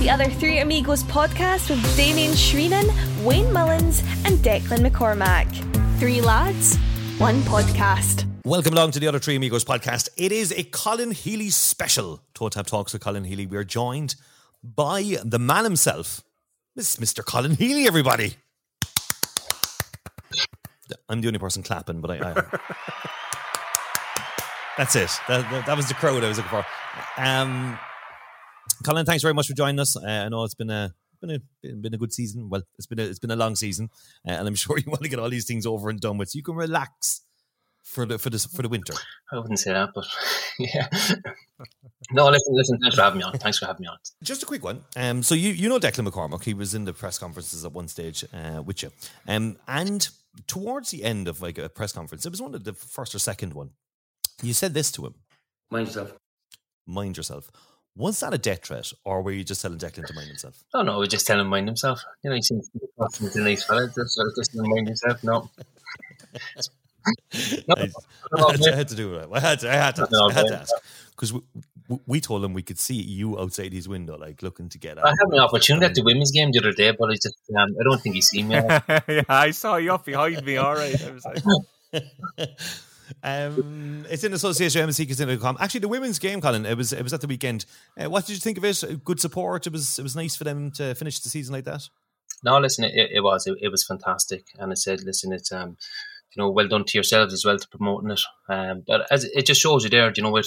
the other Three Amigos podcast with Damien Shreenan, Wayne Mullins, and Declan McCormack. Three lads, one podcast. Welcome along to the Other Three Amigos podcast. It is a Colin Healy special. TOTAP Talks with Colin Healy. We are joined by the man himself, Mr. Colin Healy, everybody. I'm the only person clapping, but I. I that's it. That, that, that, was the crowd I was looking for. Um, Colin, thanks very much for joining us. Uh, I know it's been a been a been a good season. Well, it's been a, it's been a long season, uh, and I'm sure you want to get all these things over and done with, so you can relax for the for the for the winter. I wouldn't say that, but yeah. no, listen, listen. Thanks for having me on. Thanks for having me on. Just a quick one. Um, so you you know Declan McCormack. He was in the press conferences at one stage uh, with you. Um, and towards the end of like a press conference, it was one of the first or second one. You said this to him. Mind yourself. Mind yourself. Was that a death threat, or were you just telling Declan to mind himself? Oh no, we just telling him mind himself. You know, he seems to be a nice fella. Just, just mind himself. No. no, I, I, had to do it. I had to. I had to. I had to ask because we, we, told him we could see you outside his window, like looking to get. out. I had an opportunity at the women's game the other day, but I just um, I don't think he seen me. yeah, I saw you off behind me. All right, I was like. Um, it's in association with MSC Actually, the women's game, Colin, it was it was at the weekend. Uh, what did you think of it? Good support. It was it was nice for them to finish the season like that. No, listen, it, it was it, it, was fantastic, and I said, listen, it's um, you know, well done to yourselves as well to promoting it. Um, but as it just shows you there, you know, what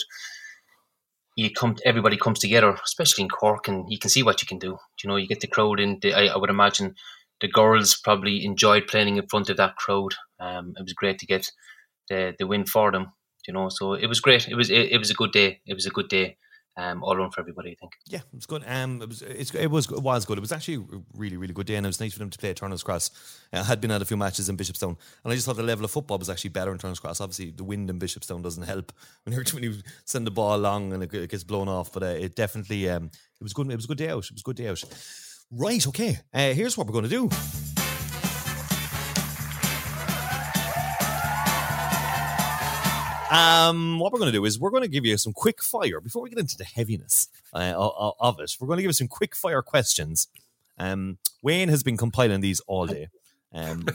you come, everybody comes together, especially in Cork, and you can see what you can do. You know, you get the crowd in. The, I, I would imagine the girls probably enjoyed playing in front of that crowd. Um, it was great to get the the win for them. You know, so it was great. It was it, it was a good day. It was a good day. Um, all around for everybody, I think. Yeah, it was good. Um, it was it was it was good. It was actually a really really good day, and it was nice for them to play at Turner's Cross. I had been at a few matches in Bishopstown, and I just thought the level of football was actually better in Turner's Cross. Obviously, the wind in Bishopstown doesn't help when you when you send the ball along and it gets blown off. But uh, it definitely um, it was good. It was a good day out. It was a good day out. Right. Okay. Uh, here's what we're going to do. Um, what we're going to do is we're going to give you some quick fire before we get into the heaviness uh, of it. We're going to give you some quick fire questions. Um, Wayne has been compiling these all day, um,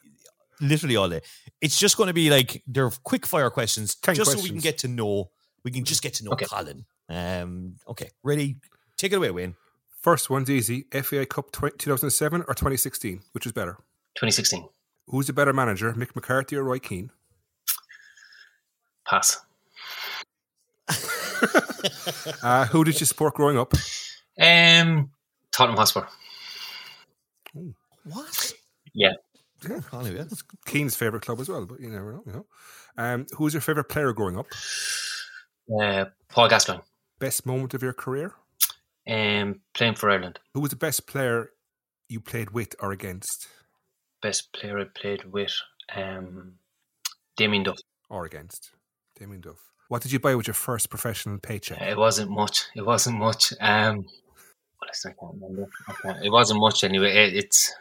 literally all day. It's just going to be like they're quick fire questions, just questions. so we can get to know. We can just get to know okay. Colin. Um, okay, ready? Take it away, Wayne. First one's easy. FAI Cup 2007 or 2016? Which is better? 2016. Who's the better manager, Mick McCarthy or Roy Keane? Pass. uh, who did you support growing up? Um, Tottenham Hotspur. What? Yeah. Yeah, Keane's favourite club as well, but you never know. You know. Um, who's your favourite player growing up? Uh, Paul Gascoigne. Best moment of your career? Um, playing for Ireland. Who was the best player you played with or against? Best player I played with? Um, Damien Duff. Or against? Damien Duff. What did you buy with your first professional paycheck? It wasn't much. It wasn't much. Um, listen, I can't remember. I can't, it wasn't much anyway. It, it's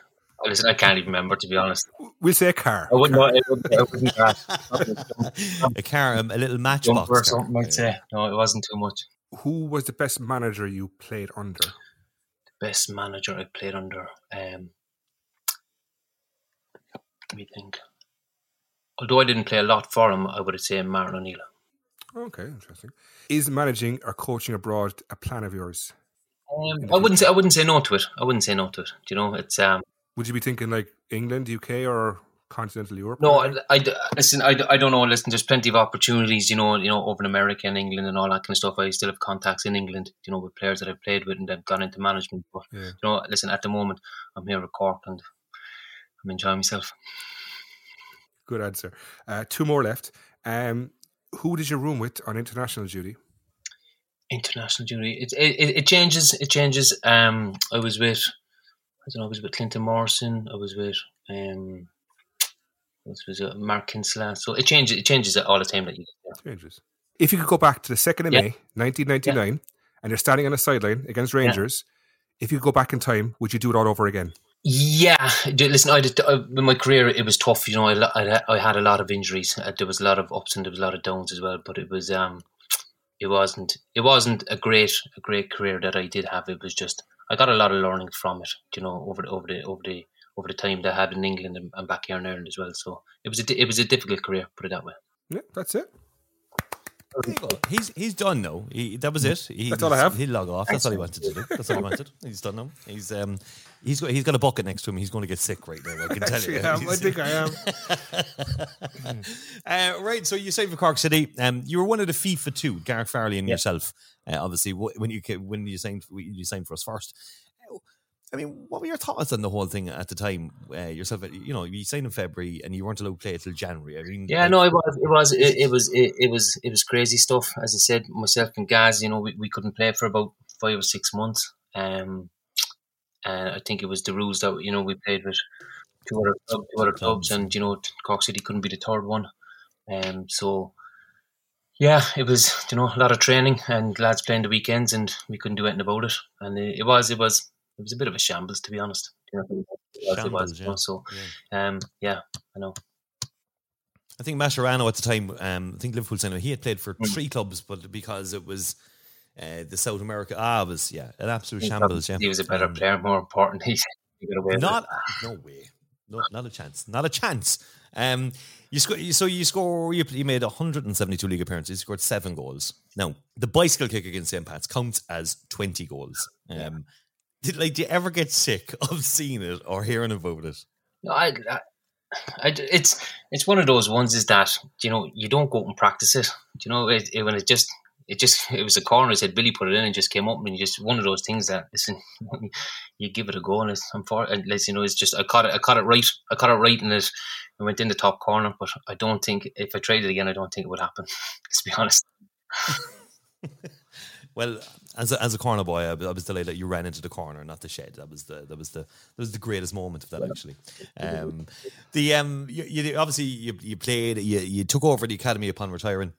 listen, I can't even remember to be honest. We'll say a car. I wouldn't. Know, it would, it wouldn't a car, um, a little matchbox or something. I'd say no. It wasn't too much. Who was the best manager you played under? The best manager I played under. Um, let me think although I didn't play a lot for him, I would say Martin O'Neill. Okay, interesting. Is managing or coaching abroad a plan of yours? Um, I wouldn't say I wouldn't say no to it. I wouldn't say no to it. Do you know, it's um. Would you be thinking like England, UK, or continental Europe? No, I, I, listen. I, I don't know. Listen, there's plenty of opportunities. You know, you know, over in America and England and all that kind of stuff. I still have contacts in England. You know, with players that I've played with and they've gone into management. But yeah. you know, listen. At the moment, I'm here at Cork and I'm enjoying myself. Good answer. Uh, two more left. Um, who did you room with on international duty? International duty. It it, it changes. It changes. Um, I was with. I don't know. I was with Clinton Morrison. I was with. Um, this was uh, Mark Kinsella. So it changes. It changes all the time that you. Yeah. Changes. If you could go back to the second of yeah. May, nineteen ninety nine, yeah. and you're standing on a sideline against Rangers, if you could go back in time, would you do it all over again? Yeah, listen, I did, uh, in my career it was tough. You know, I, I, I had a lot of injuries. Uh, there was a lot of ups and there was a lot of downs as well. But it was um, it wasn't it wasn't a great a great career that I did have. It was just I got a lot of learning from it. You know, over the over the over the over the time that I had in England and, and back here in Ireland as well. So it was a it was a difficult career, put it that way. Yeah, that's it. He's he's done now. He, that was it. He, That's all I have. He'll log off. That's all he wanted to do. That's all he wanted. He's done now. He's um he's got he's got a bucket next to him. He's going to get sick right now. I can tell you. I am. I think I am. uh, right. So you signed for Cork City. Um, you were one of the FIFA two, Gareth Farley and Yeah. yourself. Uh, obviously, when you when you signed you signed for us first. I mean, what were your thoughts on the whole thing at the time? Uh, yourself, you know, you signed in February and you weren't allowed to play till January. I mean, Yeah, like- no, it was, it was, it, it was, it, it was, it was crazy stuff. As I said, myself and Gaz, you know, we, we couldn't play for about five or six months. Um, and I think it was the rules that you know we played with two other club, two other clubs, Clubs. and you know Cork City couldn't be the third one. Um, so yeah, it was you know a lot of training and lads playing the weekends, and we couldn't do anything about it. And it, it was, it was, it was a bit of a shambles to be honest. You it was, Shambles, yeah. so Yeah. um, yeah, I know. I think Mascherano at the time, um, I think Liverpool him. He had played for Mm. three clubs, but because it was uh, the South America, ah, it was yeah, an absolute shambles. Yeah, He was a better Um, player, more important. He, he got away Not, no way, no, not a chance, not a chance. Um, you sco- you- so you score. You, you made 172 league appearances. You scored seven goals. Now the bicycle kick against St. Pat's counts as 20 goals. Um, did like do you ever get sick of seeing it or hearing about it? No, I, I, I- it's it's one of those ones is that you know you don't go and practice it. You know, it, it, when it just it just it was a corner. Said Billy put it in and just came up and just one of those things that listen, you give it a go and it's I'm for and let's you know it's just I caught it I caught it right I caught it right and it I went in the top corner. But I don't think if I tried it again, I don't think it would happen. Let's be honest. Well, as a, as a corner boy, I was, I was delighted that you ran into the corner, not the shed. That was the that was the that was the greatest moment of that actually. Um, the um, you, you obviously you, you played, you, you took over the academy upon retiring.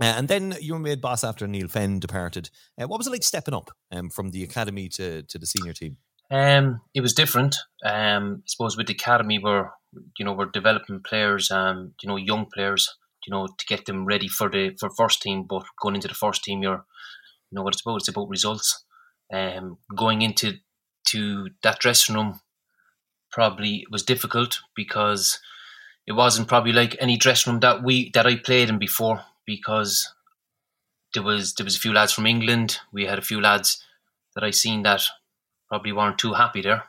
Uh, and then you were made boss after Neil Fenn departed. Uh, what was it like stepping up um, from the academy to, to the senior team? Um, it was different. Um, I suppose with the academy, we're you know we're developing players, um, you know, young players, you know, to get them ready for the for first team. But going into the first team, you're, you know, what it's about. It's about results. Um, going into to that dressing room probably was difficult because it wasn't probably like any dressing room that we that I played in before because there was there was a few lads from England. We had a few lads that I seen that probably weren't too happy there,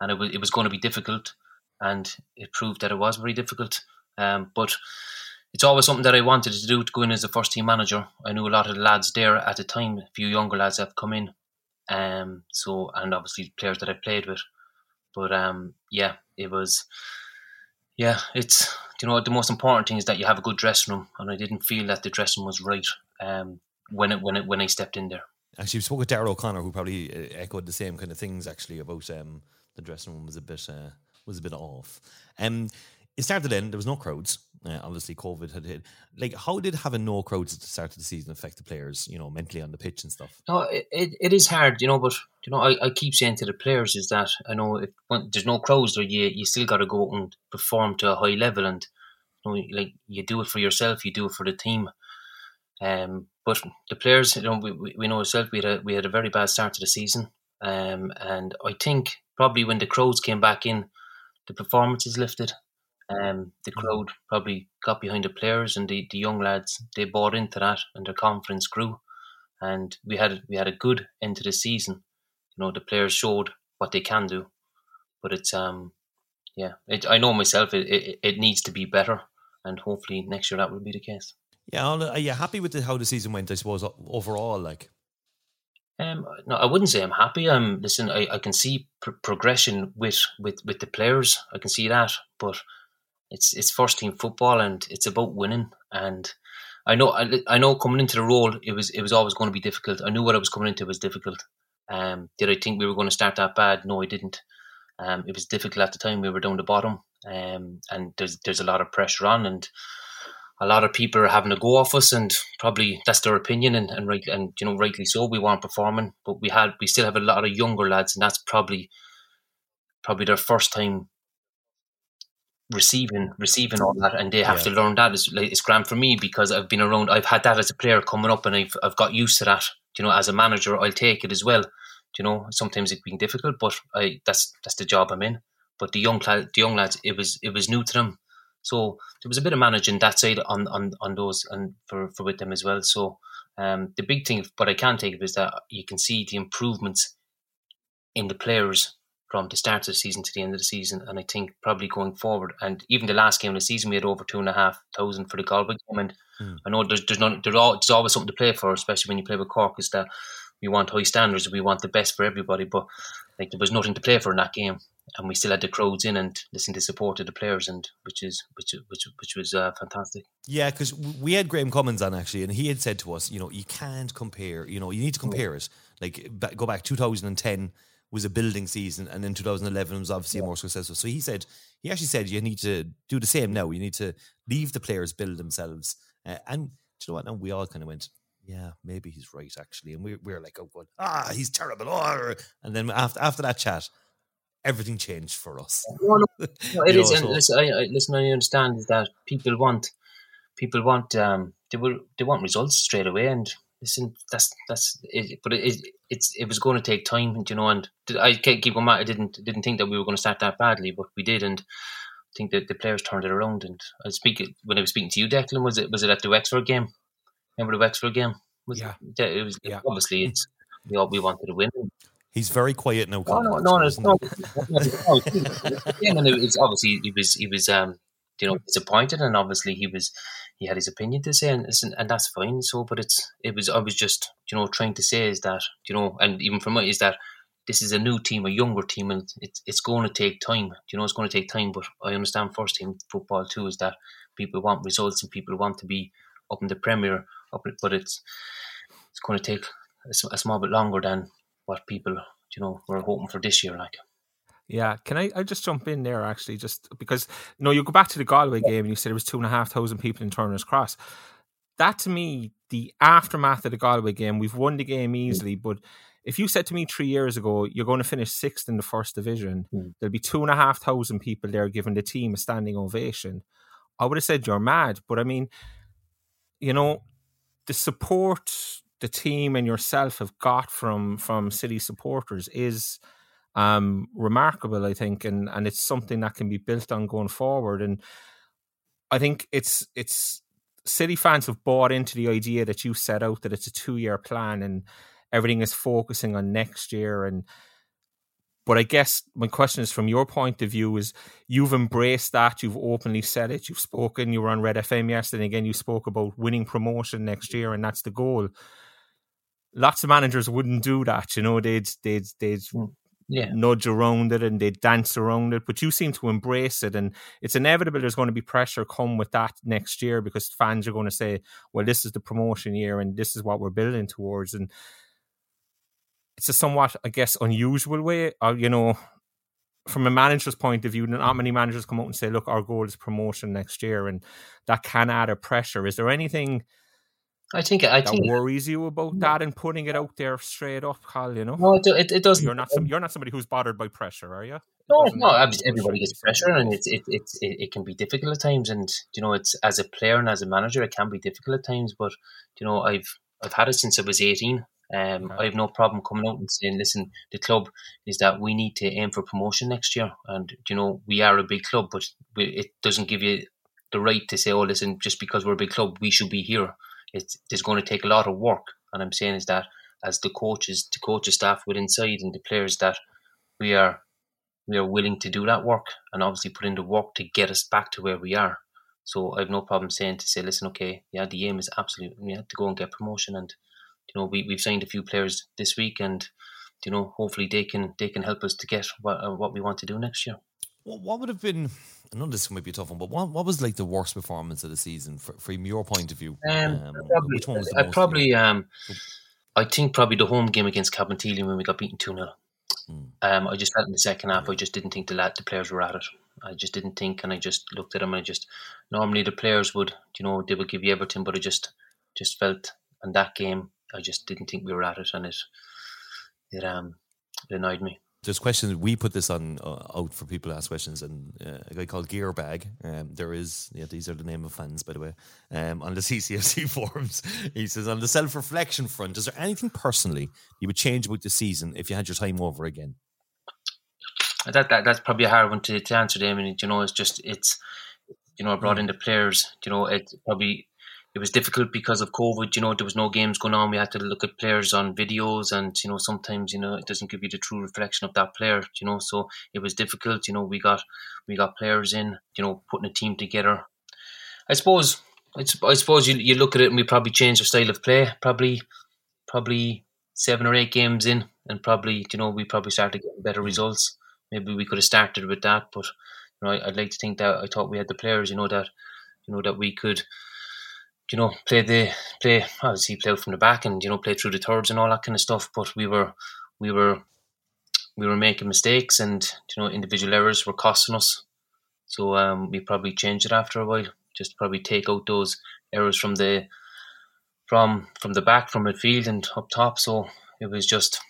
and it was it was going to be difficult, and it proved that it was very difficult. Um, but it's always something that I wanted to do to go in as a first team manager. I knew a lot of the lads there at the time, a few younger lads have come in, um, so and obviously players that I played with. But um, yeah, it was. Yeah, it's you know the most important thing is that you have a good dressing room, and I didn't feel that the dressing room was right um, when it when it when I stepped in there. Actually, we spoke with Daryl O'Connor, who probably uh, echoed the same kind of things. Actually, about um, the dressing room was a bit uh, was a bit off. Um, it started in there was no crowds. Uh, obviously, COVID had hit. Like, how did having no crowds at the start of the season affect the players? You know, mentally on the pitch and stuff. No, it, it, it is hard, you know. But you know, I, I keep saying to the players is that I know if when there's no crowds there, you you still got to go and perform to a high level, and you know, like you do it for yourself, you do it for the team. Um, but the players, you know, we, we, we know ourselves we had a we had a very bad start to the season, um, and I think probably when the crowds came back in, the performances lifted. Um, the crowd probably got behind the players and the, the young lads. They bought into that, and their confidence grew and we had we had a good end to the season. You know, the players showed what they can do, but it's um, yeah, it, I know myself. It, it it needs to be better, and hopefully next year that will be the case. Yeah, are you happy with the, how the season went? I suppose overall, like. Um, no, I wouldn't say I'm happy. Um, listen, I, I can see pr- progression with, with, with the players. I can see that, but it's it's first team football and it's about winning. And I know I, I know coming into the role, it was it was always going to be difficult. I knew what I was coming into was difficult. Um, did I think we were going to start that bad? No, I didn't. Um, it was difficult at the time. We were down the bottom, um, and there's there's a lot of pressure on, and a lot of people are having a go off us, and probably that's their opinion, and and right, and you know rightly so. We weren't performing, but we had we still have a lot of younger lads, and that's probably probably their first time receiving receiving all that and they have Yeah. to learn that is like it's grand for me because I've been around I've had that as a player coming up and I've I've got used to that you know as a manager I'll take it as well you know, sometimes it being difficult, but I that's that's the job I'm in. But the young the young lads, it was it was new to them, so there was a bit of managing that side on on, on those and for, for with them as well. So um, the big thing, but I can take it is that you can see the improvements in the players from the start of the season to the end of the season. And I think probably going forward, and even the last game of the season, we had over two and a half thousand for the Galway game. And mm. I know there's there's, not, there's, always something to play for, especially when you play with Cork, is that we want high standards, we want the best for everybody. But like there was nothing to play for in that game, and we still had the crowds in and listen to support of the players, and which is which which which was uh, fantastic. Yeah, because we had Graham Cummins on actually, and he had said to us, you know, you can't compare, you know, you need to compare it. Like go back 2010 was a building season, and in 2011 was obviously yeah. more successful. So he said he actually said you need to do the same now. You need to leave the players build themselves. Uh, and you know what? Now we all kind of went, yeah, maybe he's right actually, and we we're like, oh, God, ah, he's terrible. Oh, and then after after that chat, everything changed for us. No, no, no it is. Know, and so. listen, I, I, listen, I understand that people want people want um they will they want results straight away, and listen, that's that's it, but it, it's it was going to take time, you know. And I can't keep on. Mind, I didn't didn't think that we were going to start that badly, but we did, and I think that the players turned it around. And I speak when I was speaking to you, Declan. Was it was it at the Wexford game? Remember the Wexford game? Was yeah, it, it was yeah. obviously it's we all we wanted to win. He's very quiet now. No, no, no, no, no, no, and it was obviously he was he was um you know disappointed, and obviously he was he had his opinion to say, and and that's fine. So, but it's it was I was just you know trying to say is that you know, and even from me is that this is a new team, a younger team, and it's it's going to take time. You know, it's going to take time. But I understand first team football too is that people want results and people want to be up in the Premier, up, but it's it's going to take a, a small bit longer than what people you know were hoping for this year. Like. Yeah, can I, I just jump in there actually, just because you know you go back to the Galway game and you said there was two and a half thousand people in Turner's Cross. That to me, the aftermath of the Galway game, we've won the game easily, but if you said to me three years ago you're going to finish sixth in the first division, mm. there'll be two and a half thousand people there giving the team a standing ovation. I would have said you're mad, but I mean, you know, the support the team and yourself have got from from city supporters is um, remarkable, I think, and and it's something that can be built on going forward. And I think it's it's City fans have bought into the idea that you set out that it's a two year plan and everything is focusing on next year. And but I guess my question is from your point of view is you've embraced that, you've openly said it, you've spoken, you were on Red FM yesterday, again you spoke about winning promotion next year, and that's the goal. Lots of managers wouldn't do that, you know. They'd they'd they'd hmm yeah. nudge around it and they dance around it. But you seem to embrace it, and it's inevitable. There's going to be pressure come with that next year because fans are going to say, "Well, this is the promotion year, and this is what we're building towards." And it's a somewhat, I guess, unusual way. Uh, you know, from a manager's point of view, not many managers come out and say, "Look, our goal is promotion next year," and that can add a pressure. Is there anything? I think I that think worries you about that and putting it out there straight up, Carl. You know, no, it, it, it doesn't. You're not some, you're not somebody who's bothered by pressure, are you? No, no. Everybody gets pressure, and it it, it it can be difficult at times. And you know, it's as a player and as a manager, it can be difficult at times. But you know, I've I've had it since I was eighteen. Um. I have no problem coming out and saying, "Listen, the club is that we need to aim for promotion next year." And you know, we are a big club, but we, it doesn't give you the right to say, "Oh, listen, just because we're a big club, we should be here." It's there's going to take a lot of work. And I'm saying is that as the coaches, the coaches staff with inside and the players that we are we are willing to do that work and obviously put in the work to get us back to where we are. So I have no problem saying to say, listen, okay, yeah, the aim is absolutely yeah, to go and get promotion, and you know we we've signed a few players this week, and you know hopefully they can they can help us to get what what we want to do next year. What would have been? I know this might be a tough one, but what, what was like the worst performance of the season for, from your point of view? Um, um, probably, which one was the I probably, um, I think probably the home game against Cabinteely when we got beaten two 0 mm. Um, I just felt in the second half, I just didn't think the lad, the players were at it. I just didn't think, and I just looked at them, and I just normally the players would, you know, they would give you everything, but I just, just felt in that game, I just didn't think we were at it, and it, it um, it annoyed me there's questions. We put this on uh, out for people to ask questions, and uh, a guy called Gearbag. Um, there is yeah, these are the name of fans, by the way. Um, on the CCFC forums, he says on the self reflection front, is there anything personally you would change about the season if you had your time over again? That, that that's probably a hard one to, to answer, Damien. You know, it's just it's you know I brought mm. in the players. You know, it probably it was difficult because of COVID. You know, there was no games going on. We had to look at players on videos, and you know, sometimes you know it doesn't give you the true reflection of that player. You know, so it was difficult. You know, we got we got players in. You know, putting a team together. I suppose. I suppose you you look at it, and we probably changed our style of play. Probably, probably seven or eight games in, and probably you know we probably started getting better results. Maybe we could have started with that, but you know, I, I'd like to think that I thought we had the players. You know that you know that we could you know, play the play obviously play out from the back and you know play through the thirds and all that kind of stuff. But we were we were we were making mistakes and you know individual errors were costing us. So um, we probably changed it after a while. Just probably take out those errors from the from from the back from midfield and up top. So it was just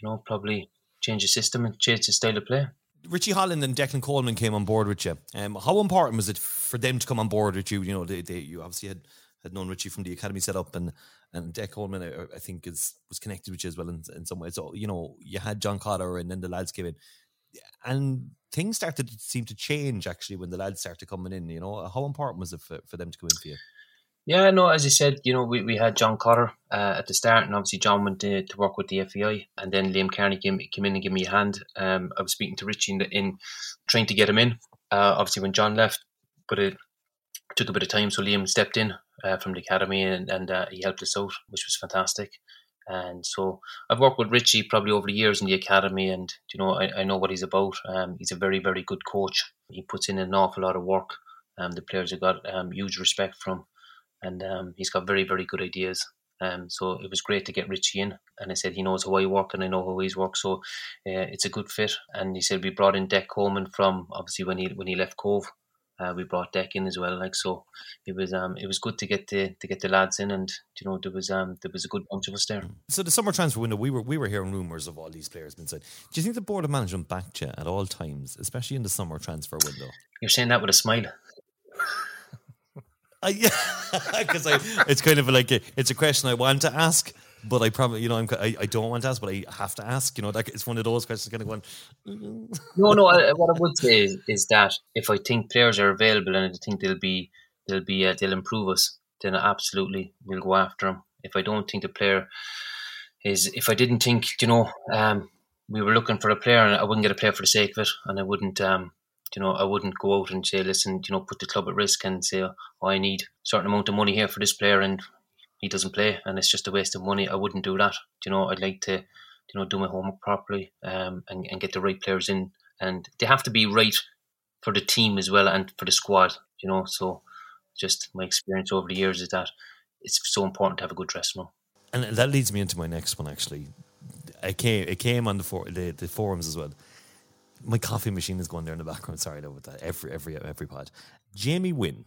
you know probably change the system and change the style of play. Richie Holland and Declan Coleman came on board with you. Um, how important was it for them to come on board with you? You know, they, they you obviously had had known Richie from the academy set up, and and Deck Coleman, I, I, think, is was connected with you as well in, in some ways. So you know, you had John Cotter, and then the lads came in, and things started to seem to change actually when the lads started coming in. You know, how important was it for, for them to come in for you? Yeah, no, as you said, you know, we, we had John Cotter uh, at the start, and obviously John went to, to work with the FAI, and then Liam Kearney came, came in and gave me a hand. Um, I was speaking to Richie in, the, in trying to get him in. Uh, obviously, when John left, but it took a bit of time, so Liam stepped in uh, from the academy and, and uh, he helped us out, which was fantastic. And so I've worked with Richie probably over the years in the academy, and you know I, I know what he's about. Um, he's a very very good coach. He puts in an awful lot of work. Um, the players have got um, huge respect from, and um, he's got very very good ideas. Um, so it was great to get Richie in, and I said he knows how I work and I know how he's worked, so uh, it's a good fit. And he said we brought in Deck Coleman from obviously when he when he left Cobh, uh, we brought Deck in as well. Like so, it was um it was good to get the to get the lads in, and you know there was um there was a good bunch of us there. So the summer transfer window, we were we were hearing rumours of all these players being signed. Do you think the board of management backed you at all times, especially in the summer transfer window? You're saying that with a smile. Uh, yeah, because it's kind of like a, it's a question I want to ask, but I probably, you know, I'm, I, I don't want to ask, but I have to ask. You know, like it's one of those questions kind of going. no, no. I, what I would say is, that if I think players are available and I think they'll be, they'll be, uh, they'll improve us, then absolutely we'll go after them. If I don't think the player is, if I didn't think, you know, um, we were looking for a player and I wouldn't get a player for the sake of it, and I wouldn't, um, you know, I wouldn't go out and say, listen, you know, put the club at risk and say, oh, I need a certain amount of money here for this player, and he doesn't play and it's just a waste of money. I wouldn't do that. You know, I'd like to, you know, do my homework properly um, and, and get the right players in. And they have to be right for the team as well and for the squad, you know. So just my experience over the years is that it's so important to have a good dressing room. And that leads me into my next one actually. I came it came on the, for, the, the forums as well. My coffee machine is going there in the background. Sorry about that. Every every every pod. Jamie Wynn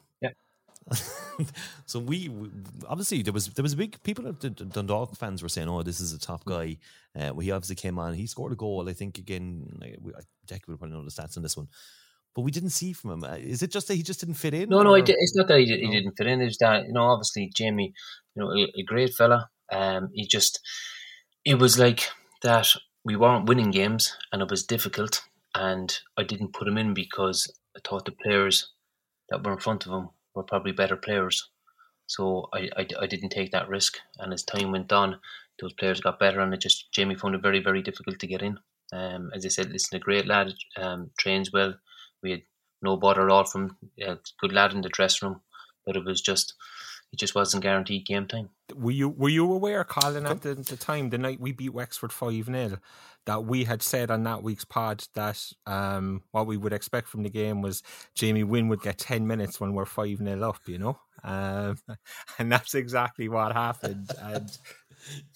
so we, we, obviously there was there was a big people the Dundalk fans were saying, "Oh, this is a top guy." Uh, well, he obviously came on. He scored a goal. I think again. Like, Jack would probably know the stats on this one, but we didn't see from him. Uh, is it just that he just didn't fit in? No, or? no, it's not that he, he didn't fit in. It's that you know, obviously Jamie, you know, a, a great fella. Um, he just it was like that. We weren't winning games, and it was difficult. And I didn't put him in because I thought the players that were in front of him were probably better players. So I, I, I, didn't take that risk. And as time went on, those players got better, and it just Jamie found it very very difficult to get in. Um, as I said, listen, a great lad, um, trains well. We had no bother at all from uh, good lad in the dressing room, but it was just it just wasn't guaranteed game time. Were you were you aware, Colin, at the, the time the night we beat Wexford five 0 that we had said on that week's pod that um, what we would expect from the game was Jamie Wynn would get ten minutes when we're five 0 up, you know, um, and that's exactly what happened. And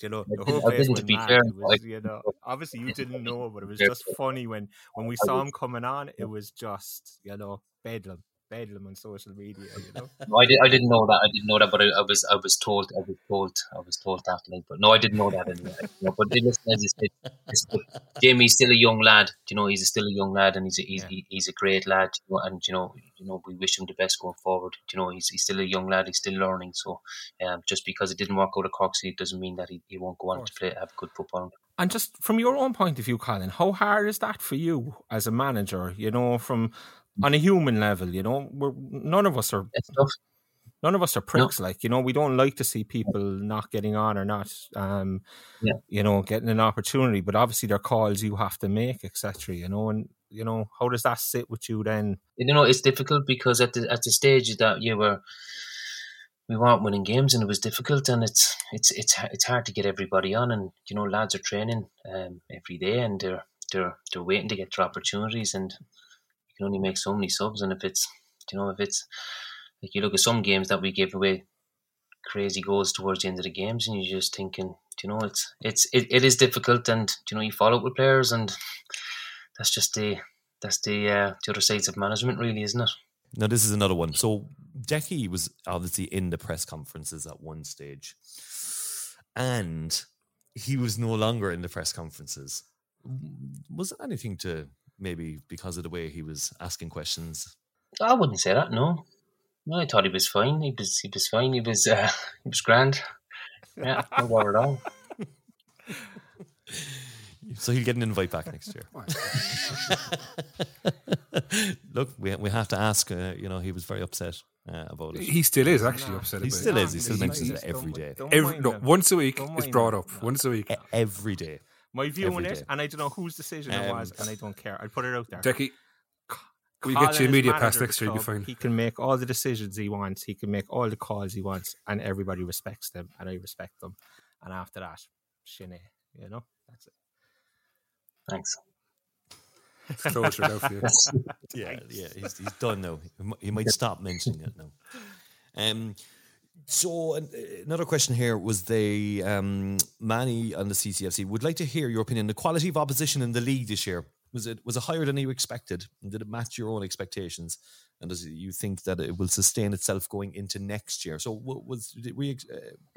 you know, the whole place went mad. Was, you know, obviously you didn't know, but it was just funny when when we saw him coming on. It was just you know bedlam. Bedlam on social media. You know, no, I, did, I didn't know that. I didn't know that, but I, I, was I was told I was told I was told that. Like, but no, I didn't know that. Anyway. You know, but listen, as I said, Jamie's still a young lad. You know, he's still a young lad, and he's a, he's, yeah. he's a great lad. You know, and you know, you know, we wish him the best going forward. You know, he's he's still a young lad. He's still learning. So, um, just because it didn't work out at Cork City doesn't mean that he, he won't go on to play have good football. And just from your own point of view, Colin, how hard is that for you as a manager? You know, from on a human level, you know, we're none of us are none of us are pricks. No. Like, you know, we don't like to see people not getting on or not, um, yeah. you know, getting an opportunity. But obviously, there are calls you have to make, etc. You know, and you know, how does that sit with you then? You know, it's difficult because at the at the stage that you were we weren't winning games and it was difficult and it's it's it's it's hard to get everybody on and you know lads are training um, every day and they're they're they're waiting to get their opportunities and you can only make so many subs and if it's you know if it's like you look at some games that we gave away crazy goals towards the end of the games and you're just thinking you know it's it's it, it is difficult and you know you follow up with players and that's just the that's the uh, the other sides of management really isn't it now, this is another one. So, Decky was obviously in the press conferences at one stage, and he was no longer in the press conferences. Was anything to maybe because of the way he was asking questions? I wouldn't say that. No, no, I thought he was fine. He was he was fine. He was uh, he was grand. Yeah, no bother at all. So he'll get an invite back next year. Look, we we have to ask. Uh, you know, he was very upset uh, about it. He still is actually upset. He still is. He still mentions it every day. Every, no, once a week it's brought up. Once a week, every day. My view on it, and I don't know whose decision um, it was, and I don't care. I put it out there. Decky, we get you a media pass next year. You'll be fine. He can make all the decisions he wants. He can make all the calls he wants, and everybody respects them, and I respect them. And after that, shinny, you know, that's it. Thanks. Closure now for you. yeah, yeah, he's, he's done now. He might stop mentioning it now. Um, so uh, another question here was the um, Manny and the CCFC would like to hear your opinion. The quality of opposition in the league this year was it was it higher than you expected? Did it match your own expectations? And does you think that it will sustain itself going into next year? So, was did we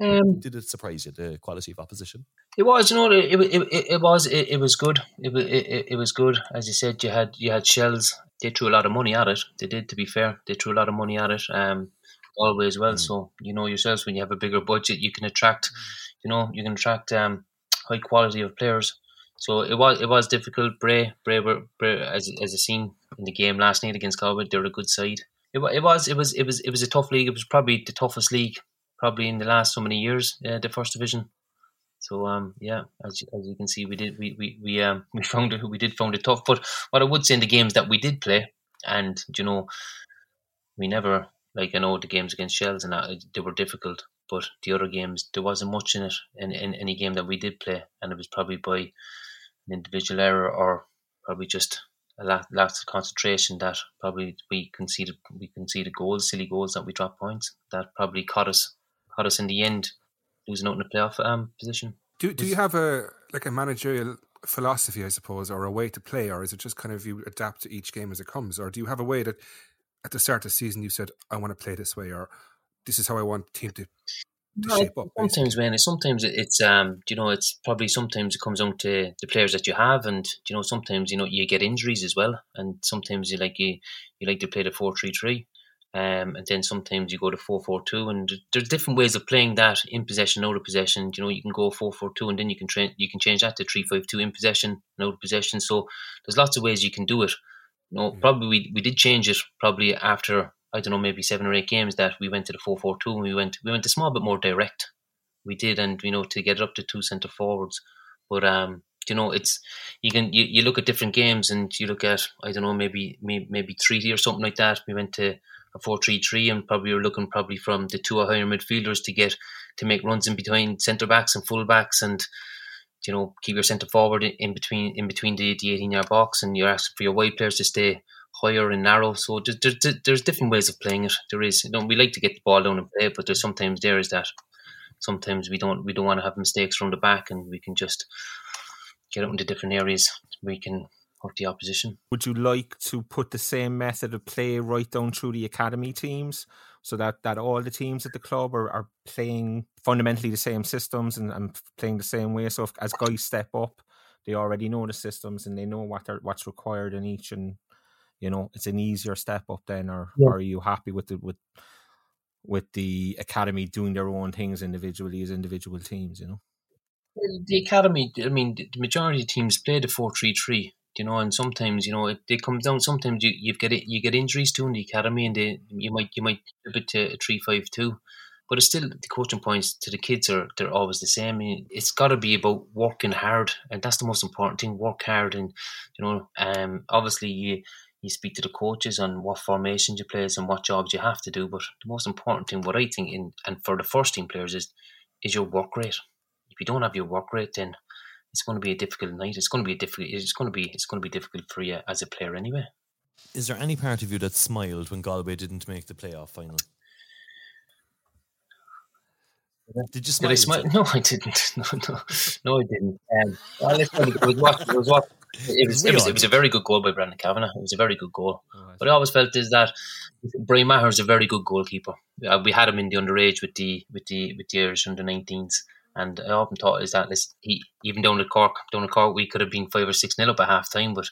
uh, um, did it surprise you the quality of opposition? It was, you know, it it, it, it was it, it was good. It, it it was good, as you said. You had you had Shels. They threw a lot of money at it. They did, to be fair. They threw a lot of money at it. Um, always well. Mm. So you know yourselves when you have a bigger budget, you can attract, you know, you can attract um high quality of players. So it was it was difficult. Bray, Bray, were, Bray as as a seen in the game last night against Galway, they're a good side. It, it was it was it was it was a tough league. It was probably the toughest league probably in the last so many years. Uh, the first division. So um yeah, as, as you can see, we did we we we um we found it we did found it tough. But what I would say in the games that we did play, and you know, we never like I know the games against Shels and that they were difficult, but the other games there wasn't much in it in, in any game that we did play, and it was probably by an individual error or probably just a lack, lots of concentration that probably we conceded we conceded goals, silly goals that we dropped points. That probably caught us caught us in the end losing out in the playoff um, position. Do do you have a like a managerial philosophy, I suppose, or a way to play, or is it just kind of you adapt to each game as it comes, or do you have a way that at the start of the season you said I want to play this way, or this is how I want the team to no, up, sometimes, man, sometimes it's um, you know, it's probably sometimes it comes down to the players that you have, and you know, sometimes you know you get injuries as well, and sometimes you like you you like to play the four three three, um, and then sometimes you go to four four two, and there's different ways of playing that in possession, out of possession. You know, you can go four four two, and then you can train, you can change that to three five two in possession, and out of possession. So there's lots of ways you can do it. Mm. probably we, we did change it probably after I don't know, maybe seven or eight games that we went to the four four two and we went we went a small bit more direct. We did, and you know, to get it up to two centre forwards. But um, you know, it's you can you, you look at different games and you look at I don't know, maybe maybe, maybe Treaty or something like that. We went to a four three three and probably were looking probably from the two higher midfielders to get to make runs in between centre backs and full backs and you know keep your centre forward in between in between the, the 18 yard box and you're asking for your wide players to stay higher and narrow. So there's, there's, there's different ways of playing it. There is. You know, we like to get the ball down and play, but there's sometimes there is that. Sometimes we don't we don't want to have mistakes from the back, and we can just get out into different areas. We can hurt the opposition. Would you like to put the same method of play right down through the academy teams so that, that all the teams at the club are, are playing fundamentally the same systems and, and playing the same way? So if, as guys step up, they already know the systems and they know what are, what's required in each and you know it's an easier step up then or, yeah. or are you happy with the with with the academy doing their own things individually as individual teams you know the academy i mean the majority of teams play the 4-3-3 you know and sometimes you know it, they come down sometimes you, you get it you get injuries too in the academy and they you might you might flip it to a 3-5-2 but it's still the coaching points to the kids are they're always the same. I mean, it's got to be about working hard, and that's the most important thing. Work hard, and you know, um, obviously you you speak to the coaches on what formations you play and what jobs you have to do. But the most important thing, what I think, in and for the first team players is is your work rate. If you don't have your work rate, then it's going to be a difficult night. It's going to be a difficult. It's going to be it's going to be difficult for you as a player anyway. Is there any part of you that smiled when Galway didn't make the playoff final? Did you smile? Did I smile? No, I didn't. No, no, no, I didn't. Um, well, it was what it was what it was, it was, it was a very good goal by Brandon Kavanagh. It was a very good goal. Oh, but I always felt is that Brian Maher is a very good goalkeeper. Uh, we had him in the underage with the with the with the Irish under 19s, and I often thought is that this, he even down at Cork, down at Cork, we could have been five or six nil up at half time, but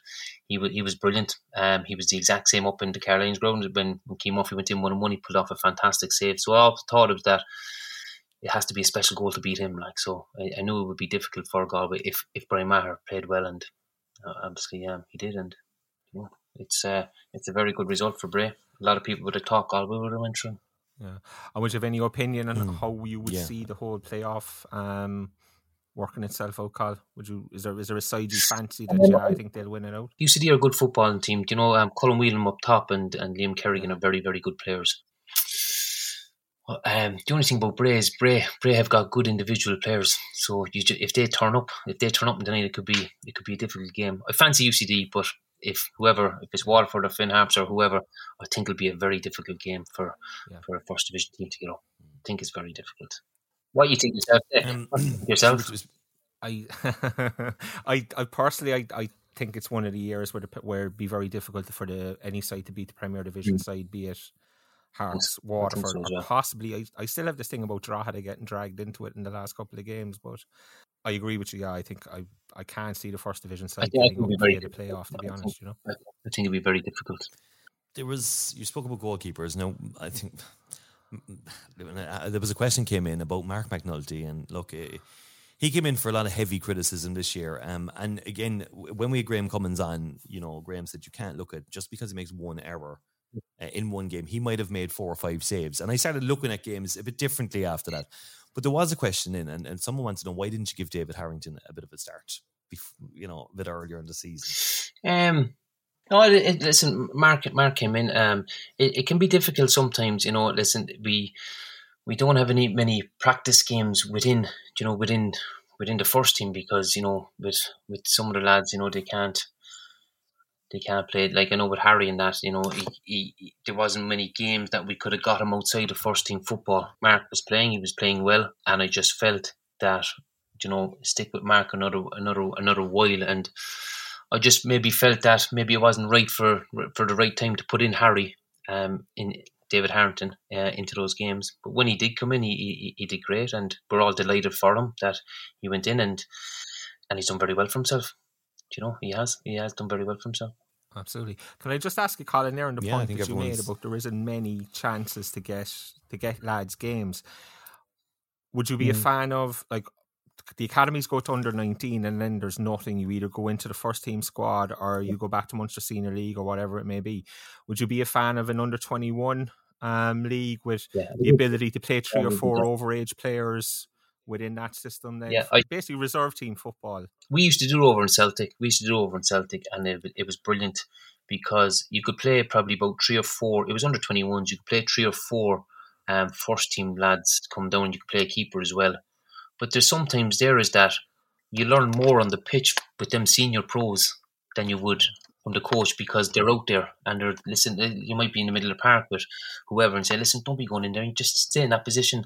he he was brilliant. Um, he was the exact same up in the Carlisle ground when when Cian Murphy went in one and one. He pulled off a fantastic save. So I often thought of that it has to be a special goal to beat him. Like so, I, I knew it would be difficult for Galway if if Brian Maher played well, and uh, obviously, yeah, he did, and it's uh, it's a very good result for Bray. A lot of people would have thought Galway would have went through. Yeah, and would you have any opinion on mm. how you would yeah. see the whole playoff um, working itself out, Carl? Would you is there is there a side you fancy that yeah, I think they'll win it out? UCD are a good footballing team. Do you know um, Colin Whelan up top and, and Liam Kerrigan are very very good players. Um, the only thing about Bray is Bray, Bray have got good individual players. So you just, if they turn up, if they turn up tonight, it could be it could be a difficult game. I fancy UCD, but if whoever, if it's Waterford or Finn Harps or whoever, I think it'll be a very difficult game for yeah. for a first division team to get up. I think it's very difficult. What you think yourself? Um, yourself? I, I, I personally, I, I think it's one of the years where the, where it'd be very difficult for the any side to beat the Premier Division mm. side, be it Harps, Waterford, so, yeah. possibly. I, I still have this thing about Drogheda getting dragged into it in the last couple of games, but I agree with you. Yeah, I think I I can't see the first division side getting up to the playoff. To be honest, you know, I think it'd be very difficult. There was you spoke about goalkeepers. Now I think there was a question came in about Mark McNulty, and look. Eh, he came in for a lot of heavy criticism this year. Um, and again, when we had Graham Cummins on, you know, Graham said you can't look at just because he makes one error uh, in one game. He might have made four or five saves. And I started looking at games a bit differently after that. But there was a question in, and, and someone wants to know why didn't you give David Harrington a bit of a start, before, you know, a bit earlier in the season? Um, no, listen, Mark, Mark came in. Um, it, it can be difficult sometimes, you know. Listen, we we don't have any many practice games within, you know, within within the first team because you know with with some of the lads, you know, they can't they can't play. Like I know with Harry and that, you know, he, he, he, there wasn't many games that we could have got him outside of first team football. Mark was playing; he was playing well, and I just felt that you know stick with Mark another another another while, and I just maybe felt that maybe it wasn't right for for the right time to put in Harry, um, in David Harrington uh, into those games. But when he did come in, he, he he did great, and we're all delighted for him that he went in and and he's done very well for himself. You know, he has he has done very well for himself. Absolutely. Can I just ask you, Colin, there on the yeah, point that you made about there isn't many chances to get to get lads games? Would you be mm. a fan of like the academies go to under 19 and then there's nothing you either go into the first team squad or you go back to Munster Senior League or whatever it may be would you be a fan of an under 21 um, league with yeah, the ability to play three or four overage players within that system then yeah, I, basically reserve team football we used to do over in celtic we used to do over in celtic and it, it was brilliant because you could play probably about three or four it was under 21s you could play three or four um, first team lads come down you could play a keeper as well but there's sometimes there is that you learn more on the pitch with them senior pros than you would from the coach because they're out there and they're listen. You might be in the middle of the park with whoever and say, "Listen, don't be going in there. You just stay in that position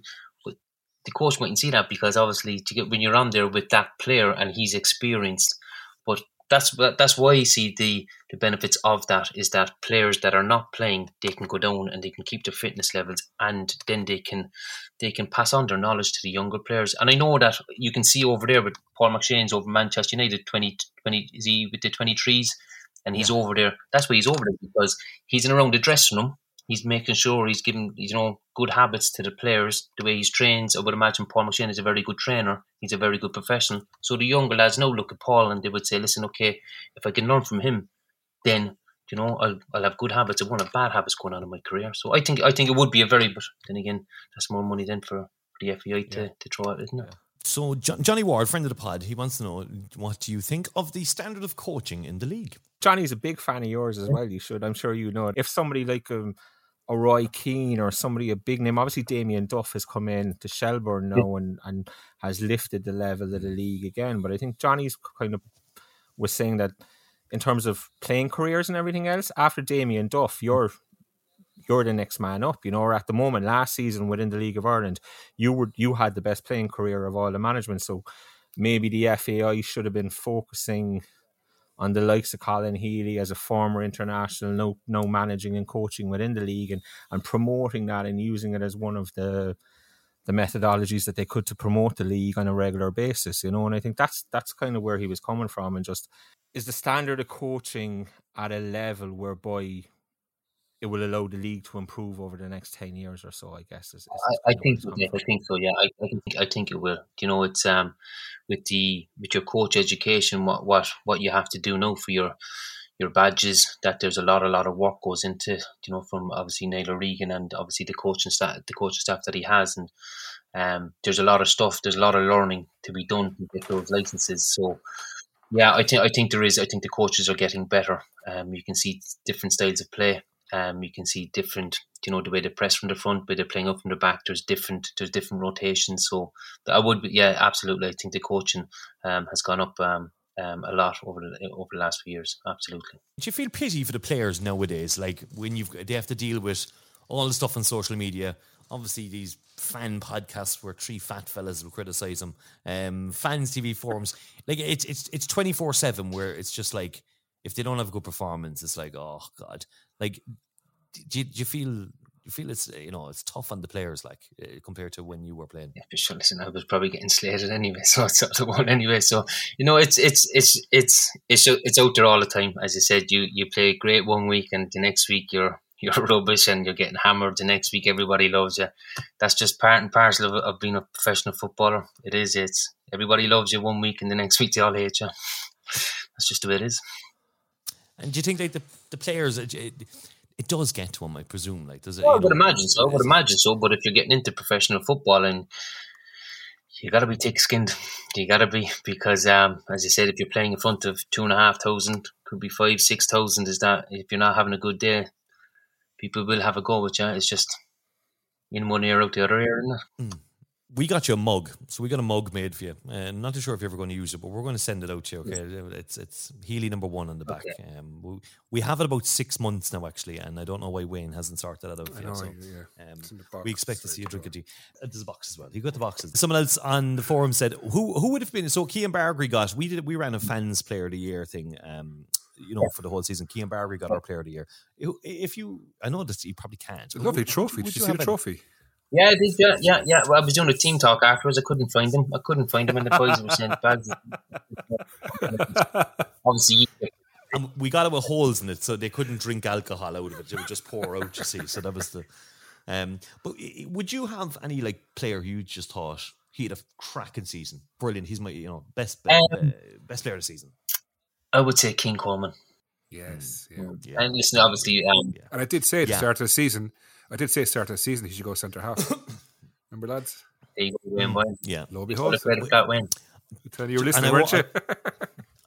the coach mightn't see that because obviously to get when you're on there with that player and he's experienced, but that's that's why you see the the benefits of that is that players that are not playing they can go down and they can keep their fitness levels and then they can they can pass on their knowledge to the younger players. And I know that you can see over there with Paul McShane's over Manchester United 20, 20 is he with the 23s and he's yeah. over there. That's why he's over there because he's in around the dressing room he's making sure he's giving you know good habits to the players the way he's trained. I would imagine Paul McShane is a very good trainer. He's a very good professional. So the younger lads now look at Paul and they would say, "Listen, okay, if I can learn from him, then you know I'll, I'll have good habits. I won't have bad habits going on in my career." So I think I think it would be a very. But then again, that's more money then for, the FAI to, yeah. to throw out, isn't it? So Johnny Ward, friend of the pod, he wants to know what do you think of the standard of coaching in the league? Johnny's a big fan of yours as well. You should, I'm sure you know. it. If somebody like um, a Roy Keane or somebody a big name. Obviously, Damien Duff has come in to Shelbourne now and, and has lifted the level of the league again. But I think Johnny's kind of was saying that in terms of playing careers and everything else, after Damien Duff, you're you're the next man up. You know, or at the moment, last season within the League of Ireland, you were you had the best playing career of all the management. So maybe the FAI should have been focusing on the likes of Colin Healy as a former international, no no managing and coaching within the league and, and promoting that and using it as one of the the methodologies that they could to promote the league on a regular basis, you know, and I think that's that's kind of where he was coming from and just is the standard of coaching at a level whereby it will allow the league to improve over the next ten years or so. I guess. Is, is I, I think so. Yeah, I think so. Yeah, I, I think I think it will. You know, it's um with the with your coach education, what what what you have to do now for your your badges. That there's a lot a lot of work goes into. You know, from obviously Niall O'Regan and obviously the coaching staff, the coaching staff that he has, and um, there's a lot of stuff. There's a lot of learning to be done to get those licenses. So. Yeah, I think I think there is. I think the coaches are getting better. Um, you can see different styles of play. Um, you can see different, you know, the way they press from the front, way they're playing up from the back. There's different, there's different rotations. So I would, yeah, absolutely. I think the coaching um, has gone up um, um, a lot over the over the last few years. Absolutely. Do you feel pity for the players nowadays? Like when you've they have to deal with all the stuff on social media. Obviously, these fan podcasts where three fat fellas will criticize them. Um, fans TV forums, like it's it's it's twenty four seven where it's just like if they don't have a good performance, it's like oh god. Like, do you, do you feel you feel it's you know it's tough on the players like uh, compared to when you were playing. Yeah, for sure. Listen, I was probably getting slated anyway, so it's up to one anyway. So you know, it's it's it's it's it's it's out there all the time. As i said, you you play great one week, and the next week you're you're rubbish, and you're getting hammered. The next week, everybody loves you. That's just part and parcel of, of being a professional footballer. It is. It's everybody loves you one week, and the next week they all hate you. That's just the way it is. And do you think like the the players? It, it does get to them, I presume. Like, does it? Well, I would know, imagine so. I would imagine so. But if you're getting into professional football and you got to be thick-skinned, you got to be because, um, as you said, if you're playing in front of two and a half thousand, could be five, six thousand. Is that if you're not having a good day, people will have a go with you. It's just in one ear out the other ear, isn't it? Mm we got you a mug, so we got a mug made for you. And uh, not too sure if you're ever going to use it, but we're going to send it out to you. Okay, it's it's Healy number one on the back. Okay. Um, we, we, have it about six months now, actually, and I don't know why Wayne hasn't sorted that out for you. So, yeah. um, we expect to see you drink it. Uh, there's a box as well. You got the boxes. Someone else on the forum said, "Who who would have been?" So Cian Bargary got. We did. We ran a fans player of the year thing. Um, you know, for the whole season. Cian Bargary got our player of the year. If you, I know that you probably can't. Lovely trophy. Did you, you see the trophy? Yeah, I did. Yeah, yeah, yeah. Well, I was doing a team talk afterwards. I couldn't find him. I couldn't find him, and the boys were saying bags. Obviously, and we got it with holes in it, so they couldn't drink alcohol out of it. It would just pour out. You see, so that was the. Um, but would you have any like player who you just thought he had a cracking season, brilliant? He's my you know best um, uh, best player of the season. I would say Cian Coleman. Yes, yeah. yeah. And listen, obviously, um, and I did say at the yeah. start of the season I did say start of the season he should go centre half. Remember, lads? There you go, win, win. Yeah. Lo behold. That win. You were listening, weren't you?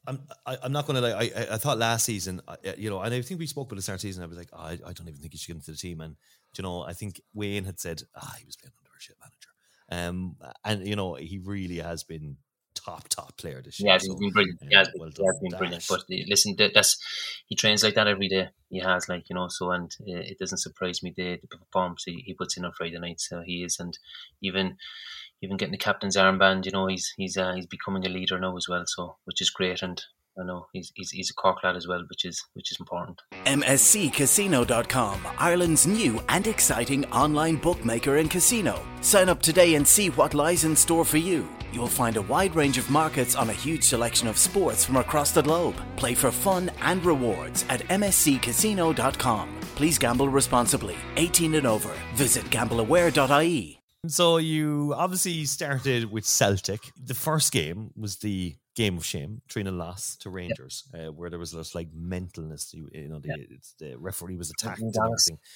I'm, I, am not going to lie. I, I thought last season, you know, and I think we spoke about the start of the season. I was like, oh, I, I don't even think he should get into the team. And, you know, I think Wayne had said, ah, he was playing under a shit manager. Um, and, you know, he really has been top top player this year. Yeah, he's been brilliant. he well he has been brilliant. But listen, that's he trains like that every day. He has like you know, so and it doesn't surprise me the, the performance he, he puts in on Friday night. So he is, and even even getting the captain's armband, you know, he's he's uh, he's becoming a leader now as well. So which is great, and I know he's, he's he's a Cork lad as well, which is which is important. MSCCasino.com, Ireland's new and exciting online bookmaker and casino. Sign up today and see what lies in store for you. You'll find a wide range of markets on a huge selection of sports from across the globe. Play for fun and rewards at MSCCasino.com. Please gamble responsibly. 18 and over. Visit gambleaware.ie. So you obviously started with Celtic. The first game was the game of shame, 3 0 loss to Rangers, uh, where there was just like mentalness. You, you know, the, it's, the referee was attacked and.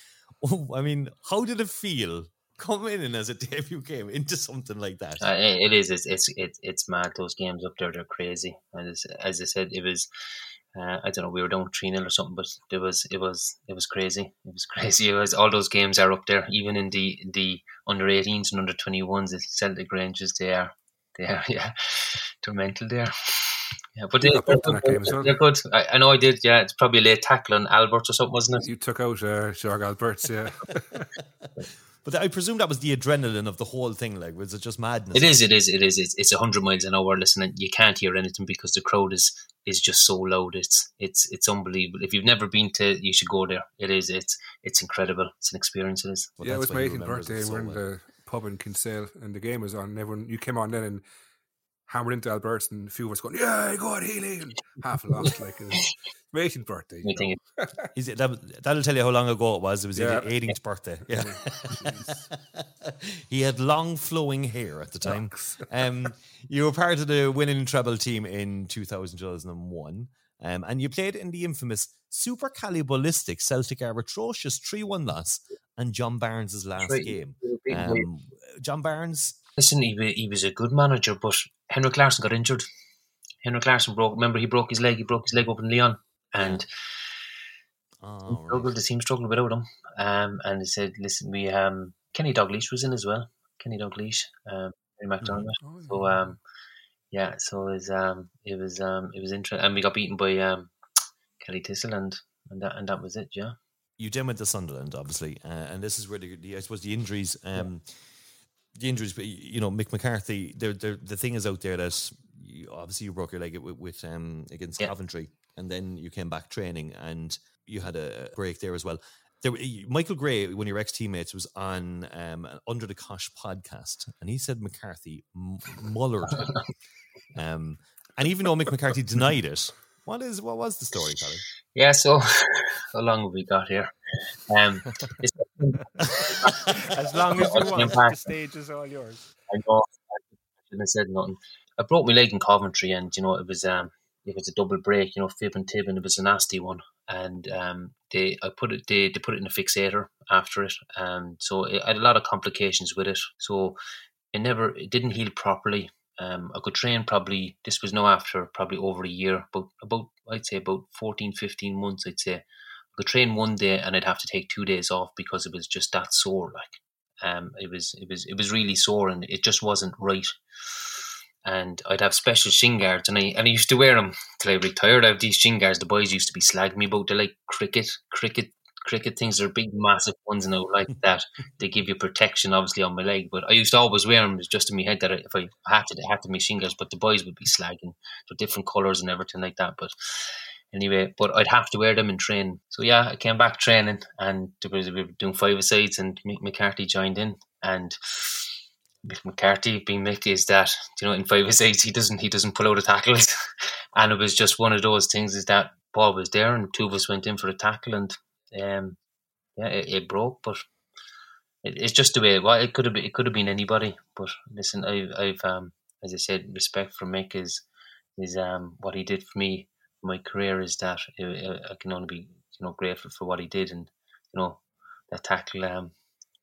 Oh, I mean, how did it feel coming in as a debut game into something like that? Uh, it is. It's, it's it's it's mad. Those games up there, they're crazy. As, as I said, it was. Uh, I don't know. We were down three 0 or something, but it was it was it was crazy. It was crazy. It was all those games are up there, even in the the under 18s and under 21s. The Celtic Rangers, they are they are yeah, they're mental there. Yeah, but they, are good. Well. They're good. I, I, know I did. Yeah, it's probably a late tackle on Albertz or something, wasn't it? You took out uh, Jorg Albertz, yeah. But I presume that was the adrenaline of the whole thing. Like, was it just madness? It is. It is. It is. It's, it's hundred miles an hour. Listening, you can't hear anything because the crowd is is just so loud. It's it's it's unbelievable. If you've never been to, you should go there. It is. It's it's incredible. It's an experience. It is. Well, yeah, it was my 18th birthday. So we're in the pub in Kinsale, and the game was on. And everyone, you came on then, and hammered into Albertz, and a few of us going, "Yeah, go on, Healy," and half lost like his 18th birthday. You Is it, that, that'll tell you how long ago it was. It was yeah. his 18th birthday. Yeah, he had long flowing hair at the time. um, you were part of the winning treble team in 2000, 2001. Um, and you played in the infamous super Supercalibalistic Celtic are atrocious 3 1 loss and John Barnes' last right. game. Um, John Barnes. Listen, he, he was a good manager, but Henrik Larsson got injured. Henrik Larsson broke. Remember, he broke his leg. He broke his leg up in Lyon, and oh, struggled. Right. The team struggled without him. Um, and he said, "Listen, we um, Kenny Dalglish was in as well. Kenny Dalglish, um. Mm-hmm. Oh. So um, yeah, so it was um, it was um, it was interesting, and we got beaten by um, Caley Thistle, and and that and that was it. Yeah. You then went to Sunderland, obviously, uh, and this is where the, the, I suppose the injuries. Um, yeah the injuries, but you know, Mick McCarthy. The the thing is out there that you, obviously you broke your leg with, with um against yeah. Coventry, and then you came back training, and you had a break there as well. There, Michael Gray, one of your ex teammates, was on um, Under the Cosh podcast, and he said McCarthy m- mullered um, and even though Mick McCarthy denied it, what is what was the story, Colin? Yeah, so how long have we got here? Um, as long as you want, the stage is all yours. I know. I shouldn't have said nothing. I broke my leg in Coventry, and you know it was um, it was a double break. You know, fib and tib, and it was a nasty one. And um, they, I put it, they, they put it in a fixator after it, um, so it, I had a lot of complications with it. So it never, it didn't heal properly. Um, I could train probably, this was now after probably over a year, but about, I'd say about 14, 15 months, I'd say. I could train one day and I'd have to take two days off because it was just that sore. Like, um, it was, it was, it was really sore and it just wasn't right. And I'd have special shin guards, and I and I used to wear them till I retired. I have these shin guards. The boys used to be slagging me about. They're like cricket, cricket cricket things They're big, massive ones now like that. They give you protection, obviously, on my leg. But I used to always wear them just in my head that if I had to, I had to be shingles. But the boys would be slagging for different colours and everything like that. But anyway, but I'd have to wear them in training. So yeah, I came back training, and we were doing five sides, and Mick McCarthy joined in, and. Mick McCarthy being Mick is that you know in five sides he doesn't he doesn't pull out the tackles, and it was just one of those things is that ball was there and two of us went in for a tackle and um, yeah, it, it broke, but it, it's just the way. Well, it could have been. It could have been anybody. But listen, I've, I've, um, as I said, respect for Mick is is um what he did for me. My career is that I, I can only be you know grateful for what he did, and you know that tackle um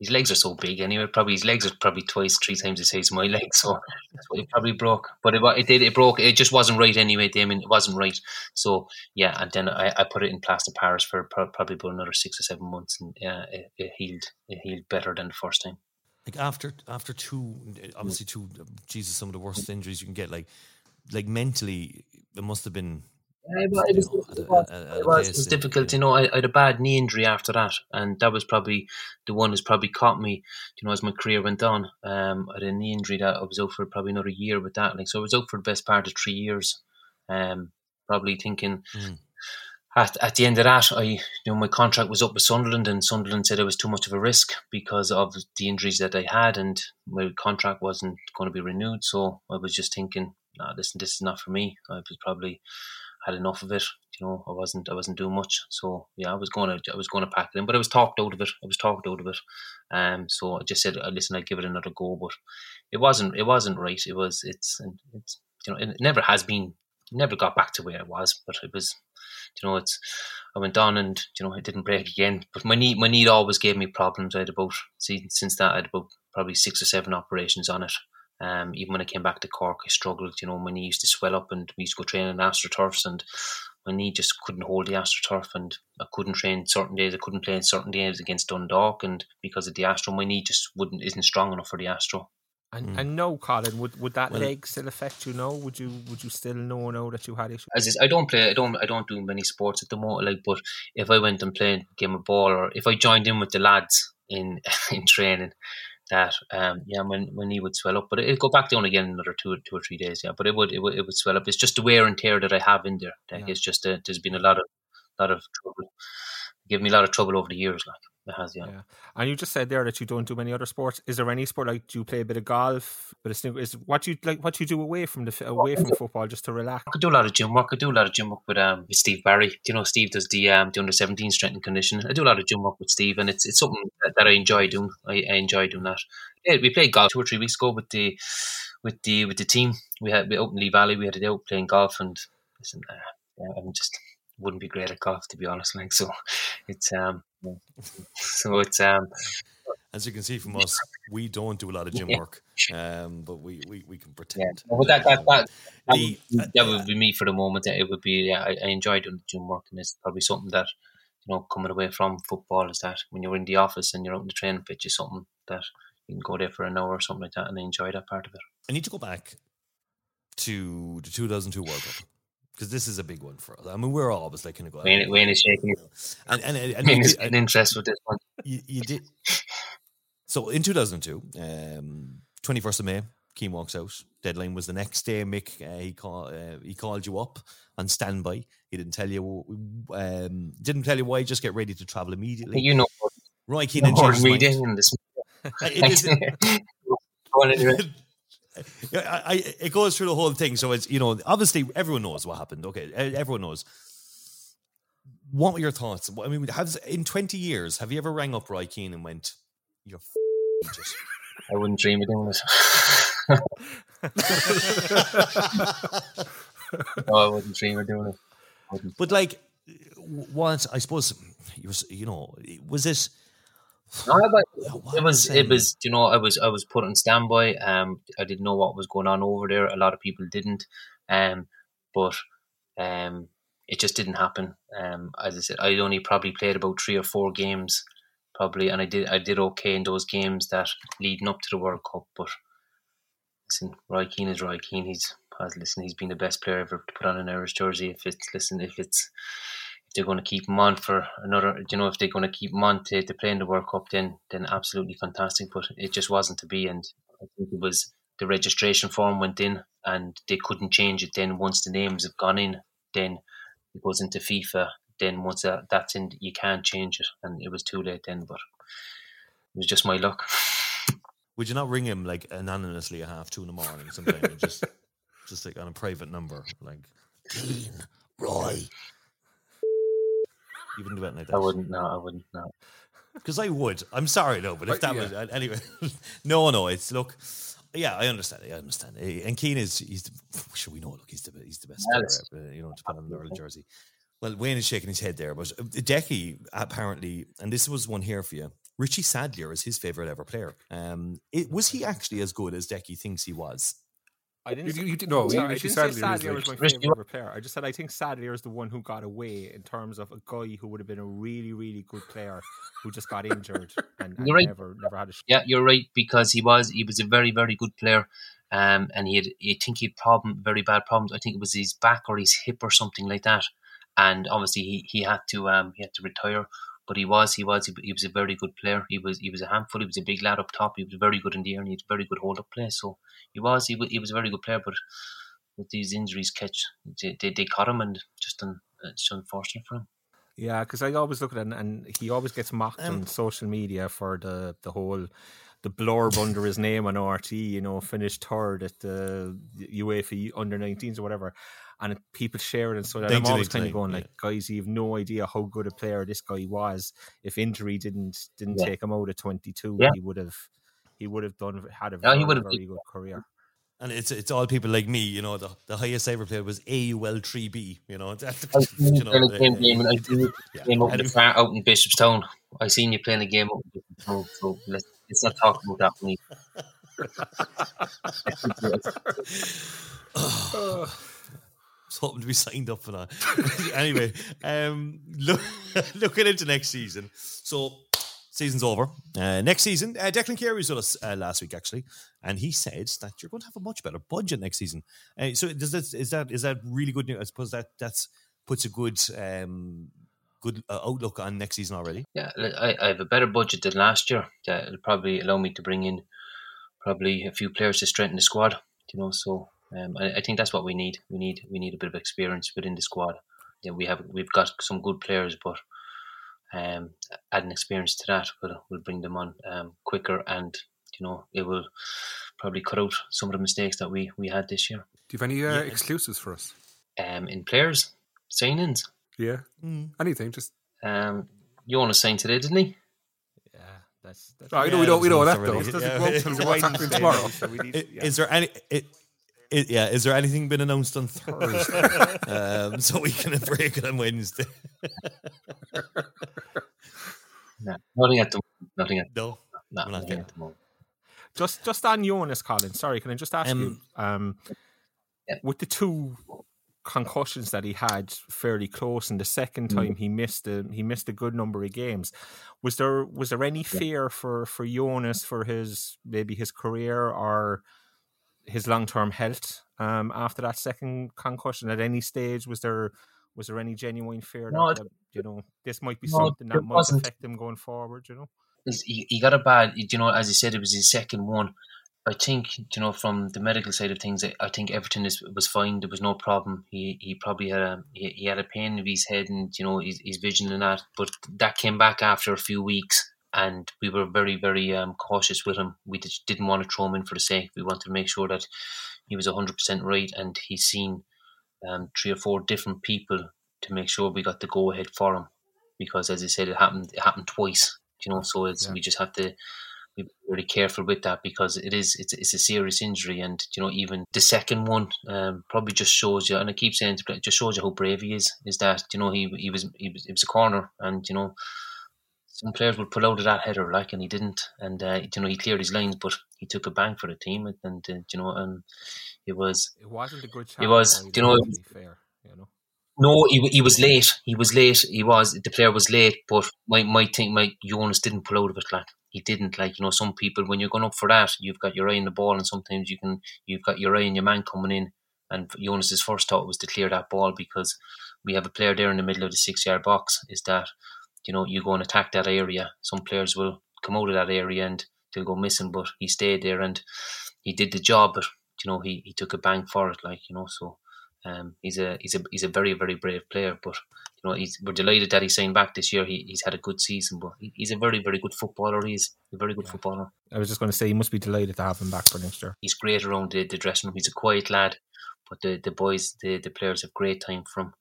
his legs are so big anyway. Probably his legs are probably twice, three times the size of my legs, so that's what it probably broke. But it, it did, it broke. It just wasn't right anyway, Damien. It wasn't right. So yeah, and then I, I put it in plaster Paris for probably about another six or seven months, and yeah, it, it healed. It healed better than the first time. Like after after two, obviously two. Jesus, some of the worst injuries you can get. Like like mentally, it must have been it was, it was, it was, it was difficult. You know, I, I, had a bad knee injury after that, and that was probably the one that's probably caught me. You know, as my career went on, um, I had a knee injury that I was out for probably another year with that. Like, so I was out for the best part of three years. Um, probably thinking. Mm. At, at the end of that, I you know my contract was up with Sunderland, and Sunderland said it was too much of a risk because of the injuries that I had, and my contract wasn't going to be renewed. So I was just thinking, nah, listen, this is not for me. I was probably had enough of it. You know, I wasn't I wasn't doing much. So yeah, I was going to I was going to pack it in, but I was talked out of it. I was talked out of it. Um, so I just said, uh, listen, I'd give it another go, but it wasn't it wasn't right. It was it's it's you know it never has been never got back to where it was, but it was you know it's I went on and you know it didn't break again. But my knee my knee always gave me problems. I had about see since that I had about probably six or seven operations on it. Um, even when I came back to Cork, I struggled. You know, my knee used to swell up, and we used to go train in AstroTurfs, and my knee just couldn't hold the AstroTurf, and I couldn't train certain days. I couldn't play in certain days against Dundalk, and because of the Astro, my knee just wouldn't isn't strong enough for the Astro. And, mm. and no, Colin, would would that well, leg still affect you? No, would you would you still know know that you had issues? As I don't play, I don't I don't do many sports at the moment. Like, but if I went and played game of ball, or if I joined in with the lads in in training, that um, yeah, when my knee would swell up, but it'd go back down again in another two two or three days. Yeah, but it would it would, it would swell up. It's just the wear and tear that I have in there. Like, yeah. It's just a, there's been a lot of lot of trouble, give me a lot of trouble over the years. Like it has, yeah. yeah. And you just said there that you don't do many other sports. Is there any sport like do you play a bit of golf? But it's is what you like what you do away from the away from football just to relax. I could do a lot of gym work. I do a lot of gym work with um with Steve Barry. Do you know Steve does the um the under seventeen strength and conditioning. I do a lot of gym work with Steve, and it's it's something that, that I enjoy doing. I, I, enjoy doing that. Yeah, we played golf two or three weeks ago with the with the with the team. We had we opened Lee Valley. We had a day out playing golf, and listen, uh, I'm just wouldn't be great at golf to be honest. Like so, it's um so it's um as you can see from us, we don't do a lot of gym work, um, but we, we, we can pretend. Yeah. Well, that, that, that, that, the, would, that would be me for the moment. That it would be, yeah, I, I enjoy doing gym work, and it's probably something that, you know, coming away from football is that when you're in the office and you're out in the training pitch is something that you can go there for an hour or something like that and enjoy that part of it. I need to go back to the 2002 World Cup because this is a big one for us. I mean, we're always like kind of going. Wayne, Wayne is shaking. And and, and, and Wayne is in interest with this one. You, you, did. So in 2002, um, 21st of May, Keane walks out. Deadline was the next day. Mick uh, he called uh, he called you up on standby. He didn't tell you um, didn't tell you why. Just get ready to travel immediately. You know, Roy Keane changed meeting in this. I, I, it goes through the whole thing. So it's you know obviously everyone knows what happened. Okay, everyone knows. What were your thoughts? I mean, has in twenty years have you ever rang up Roy Keane and went, "You're just." I wouldn't dream of doing this. no, I wouldn't dream of doing it. But like, what I suppose you you know was this no, but it was it was you know I was I was put on standby. Um, I didn't know what was going on over there. A lot of people didn't. Um, but um, it just didn't happen. Um, as I said, I only probably played about three or four games, probably, and I did I did okay in those games that leading up to the World Cup. But listen, Roy Keane is Roy Keane. He's listen. He's been the best player ever to put on an Irish jersey. If it's listen, if it's they're going to keep him on for another, you know, if they're going to keep him on to, to play in the World Cup, then then absolutely fantastic. But it just wasn't to be, and I think it was the registration form went in, and they couldn't change it. Then once the names have gone in, then it goes into FIFA. Then once that, that's in, you can't change it, and it was too late then. But it was just my luck. Would you not ring him like anonymously at half two in the morning, something, just just like on a private number, like Dean Roy, you wouldn't do anything like that. I wouldn't. No, I wouldn't. No. Because I would. I'm sorry, no, but if that yeah. was anyway, no, no. It's look. Yeah, I understand. I understand. And Keane is he's the, sure we know. Look, he's the he's the best player. Uh, you know, to put on the Ireland jersey. Well, Wayne is shaking his head there, but uh, Decky apparently, and this was one here for you. Richie Sadlier is his favorite ever player. Um, it, was he actually as good as Decky thinks he was? I didn't. You, you, you no, sorry, I didn't say Sadlier was my favorite player. I just said I think Sadlier is the one who got away in terms of a guy who would have been a really, really good player who just got injured and, and right. never, never had a. Shot. Yeah, you're right because he was he was a very, very good player, um, and he had I think he had problem very bad problems. I think it was his back or his hip or something like that, and obviously he, he had to um he had to retire. But he was, he was, he was a very good player. He was, he was a handful. He was a big lad up top. He was very good in the air, and he had very good hold up play. So he was, he was, he was a very good player. But with these injuries catch they, they, they caught him and just un, it's unfortunate for him. Yeah, because I always look at it and, and he always gets mocked Um, on social media for the the whole the blurb under his name on RTÉ. You know, finished third at the UEFA under 19s or whatever, and people share it and so that I'm always kind of going yeah. like, guys, you have no idea how good a player this guy was. If injury didn't didn't Yeah. take him out at 22, Yeah. he would have he would have done had a Yeah, very, he would have- very good career. And it's it's all people like me, you know. The, the highest I ever played was AUL three B. You know, that, I seen you you know, playing a game, game I seen yeah. game out, in And- the far, out in Bishopstown. I seen you playing a game out in Bishopstown, so let's, let's not talk about that for me. I was hoping to be signed up for that. anyway, um, look, looking into next season. So, season's over. Uh, next season, uh, Declan Carey was with us uh, last week, actually, and he said that you're going to have a much better budget next season. Uh, so, does that is that is that really good news? I suppose that that's puts a good um, good uh, outlook on next season already. Yeah, I, I have a better budget than last year. That'll probably allow me to bring in probably a few players to strengthen the squad. You know, so um, I, I think that's what we need. We need we need a bit of experience within the squad. Yeah, we have we've got some good players, but um, adding experience to that will will bring them on um, quicker, and you know it will probably cut out some of the mistakes that we we had this year. Do you have any uh, Yeah. exclusives for us? Um, in players signings, Yeah, anything. Just um, Jonas signed today, didn't he? Yeah, that's, that's I know Yeah, we don't we know that's that though. already- It yeah. go up It's till a what's Wednesday, happening tomorrow. so we need, I- yeah. Is there any? It, it, yeah, is there anything been announced on Thursday? um, so we can break it on Wednesday. No, nothing at the moment. Nothing at No, no, not nothing getting- at the moment. Just just on Jonas, Colin. Sorry, can I just ask Um, you? Um, Yeah. with the two concussions that he had fairly close, and the second Mm. time he missed a he missed a good number of games. Was there was there any fear for for Jonas for his maybe his career or his long term health um, after that second concussion? At any stage, was there was there any genuine fear No, that, you know this might be No, something that might wasn't. affect him going forward? You know. He, he got a bad, you know, as he said, it was his second one. I think, you know, from the medical side of things, I, I think everything is, was fine. There was no problem. He he probably had a he, he had a pain in his head and you know his, his vision and that, but that came back after a few weeks, and we were very very um, cautious with him. We just didn't want to throw him in for the sake. We wanted to make sure that he was hundred percent right, and he's seen um, three or four different people to make sure we got the go ahead for him. Because as I said, it happened it happened twice. You know, so it's Yeah. we just have to be very careful with that because it is it's, it's a serious injury and you know even the second one um, probably just shows you and I keep saying it just shows you how brave he is is that you know he he was he was it was a corner and you know some players would pull out of that header like and he didn't and uh, you know he cleared his lines but he took a bang for the team and, and uh, you know and it was It wasn't a good shot. It was, you know, fair, you know. No, he, he was late. He was late. He was the player was late, but my my thing, my Jonas didn't pull out of it. Like he didn't. Like you know, some people when you're going up for that, you've got your eye on the ball, and sometimes you can you've got your eye on your man coming in. And Jonas's first thought was to clear that ball because we have a player there in the middle of the six yard box. Is that you know you go and attack that area? Some players will come out of that area and they'll go missing, but he stayed there and he did the job. But you know he, he took a bang for it. Like you know so. Um, he's a he's a he's a very very brave player, but you know he's we're delighted that he's signed back this year. He, he's had a good season, but he, he's a very very good footballer. He's a very good footballer. I was just going to say, you must be delighted to have him back for next year. He's great around the, the dressing room. He's a quiet lad, but the, the boys the, the players have great time for him,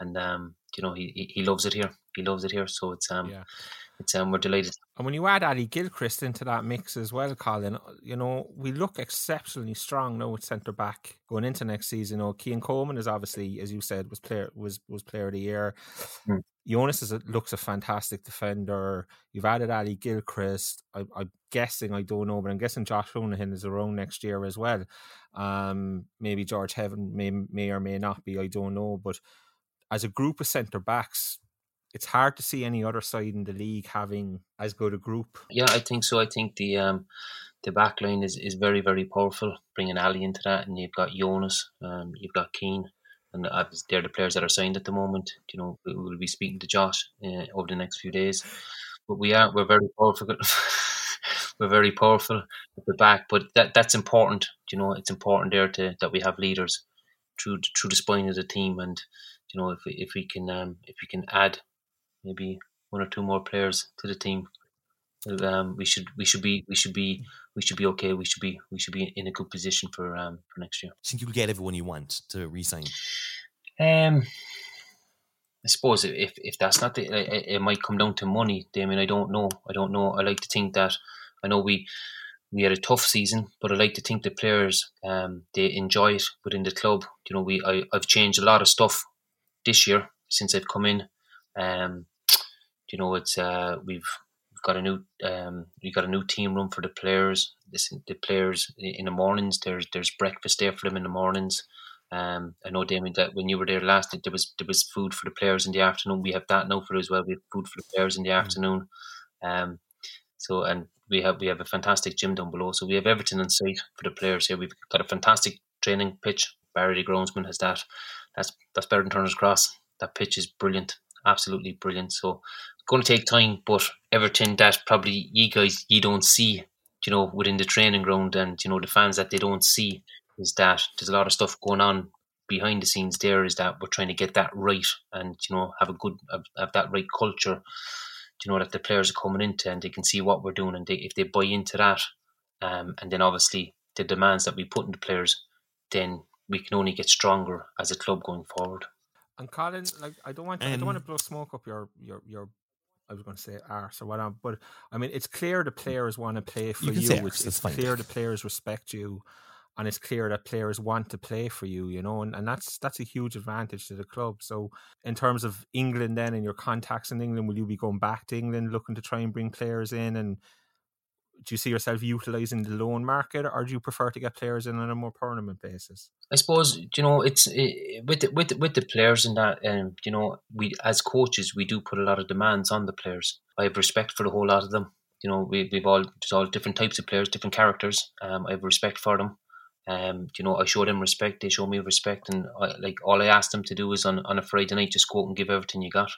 and um you know he, he loves it here. He loves it here, so it's um Yeah. it's um we're delighted. And when you add Ali Gilchrist into that mix as well, Colin, you know, we look exceptionally strong now at centre back going into next season. You know, Cian Coleman is obviously, as you said, was player was was player of the year. Mm. Jonas is a, looks a fantastic defender. You've added Ali Gilchrist. I, I'm guessing, I don't know, but I'm guessing Josh Honohan is around next year as well. Um, maybe George Heaven may may or may not be. I don't know, but as a group of centre backs, it's hard to see any other side in the league having as good a group. Yeah, I think so. I think the um, the back line is, is very very powerful. Bringing Ali into that, and you've got Jonas, um, you've got Cian, and they're the players that are signed at the moment. You know, we- we'll be speaking to Josh uh, over the next few days. But we are we're very powerful. we're very powerful at the back, but that that's important. You know, it's important there to that we have leaders. through through the spine of the team, and you know if we, if we can um, if we can add maybe one or two more players to the team, um, we should we should be we should be we should be okay. We should be we should be in a good position for um, for next year. I think you'll get everyone you want to resign. Um, I suppose if if that's not the, it, it might come down to money. Damien, I don't know. I don't know. I like to think that I know we we had a tough season, but I like to think the players um, they enjoy it within the club. You know, we I, I've changed a lot of stuff this year since I've come in. Um, you know, it's uh, we've we've got a new um, we got a new team room for the players. Listen, the players in the mornings there's there's breakfast there for them in the mornings. Um, I know Damien that when you were there last, there was there was food for the players in the afternoon. We have that now for as well. We have food for the players in the mm. afternoon. Um, so and we have we have a fantastic gym down below. So we have everything in sight for the players here. We've got a fantastic training pitch. Barry the Groundsman has that. That's that's better than Turner's Cross. That pitch is brilliant, absolutely brilliant. So going to take time, but everything that probably you guys you don't see, you know, within the training ground and you know the fans that they don't see is that there's a lot of stuff going on behind the scenes. There is that we're trying to get that right and you know have a good have, have that right culture you know that the players are coming into and they can see what we're doing and they, if they buy into that um, and then obviously the demands that we put in the players then we can only get stronger as a club going forward and Colin like I don't want to, um, I don't want to blow smoke up your your your I was going to say arse or whatever, but I mean, it's clear the players want to play for you. you which it's clear the players respect you, and it's clear that players want to play for you, you know, and, and that's that's a huge advantage to the club. So, in terms of England, then and your contacts in England, will you be going back to England looking to try and bring players in? And do you see yourself utilising the loan market, or do you prefer to get players in on a more permanent basis? I suppose you know it's it, with the, with the, with the players and that, um, you know, we as coaches we do put a lot of demands on the players. I have respect for the whole lot of them. You know, we, we've all there's all different types of players, different characters. Um, I have respect for them. Um, you know, I show them respect. They show me respect, and I, like all I ask them to do is on, on a Friday night just go out and give everything you got,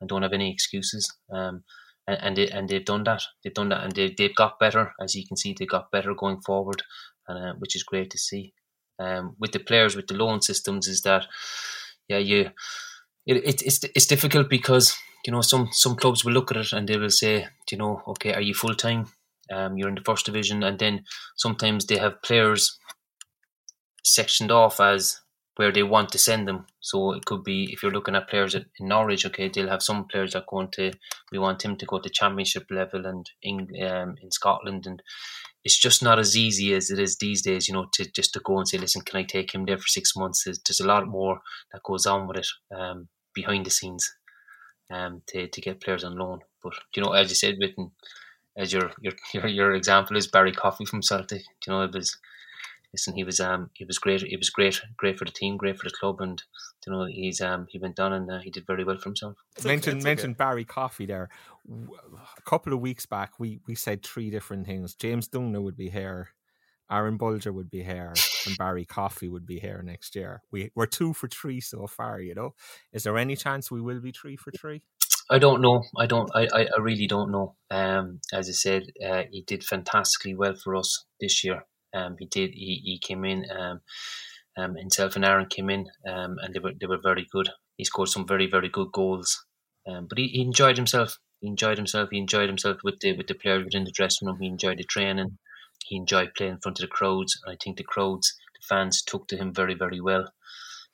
and don't have any excuses. Um, and and, they, and they've done that. They've done that, and they they've got better. As you can see, they got better going forward, and uh, which is great to see. Um, with the players with the loan systems, is that yeah, you it, it it's it's difficult because you know some some clubs will look at it and they will say, you know, okay, are you full time? Um, you're in the first division, and then sometimes they have players sectioned off as where they want to send them. So it could be if you're looking at players in Norwich, okay, they'll have some players that going to we want him to go to championship level and in um, in Scotland, and it's just not as easy as it is these days. You know, to just to go and say, listen, can I take him there for six months? There's, there's a lot more that goes on with it um, behind the scenes um, to to get players on loan. But you know, as you said, with as your your your, your example is Barry Coffey from Celtic. You know, it was listen, he was um he was great. He was great, great for the team, great for the club, and you know he's um he went down and uh, he did very well for himself. Mentioned mentioned Barry Coffey there. A couple of weeks back, we we said three different things. James Dungan would be here. Aaron Bolger would be here and Barry Coffey would be here next year. We we're two for three so far, you know. Is there any chance we will be three for three? I don't know. I don't. I, I, I really don't know. Um, as I said, uh, he did fantastically well for us this year. Um, he did. He, he came in. Um, um, himself and Aaron came in, um, and they were they were very good. He scored some very very good goals. Um, but he, he enjoyed himself. He enjoyed himself. He enjoyed himself with the with the players within the dressing room. He enjoyed the training. He enjoyed playing in front of the crowds. And I think the crowds, the fans, took to him very very well.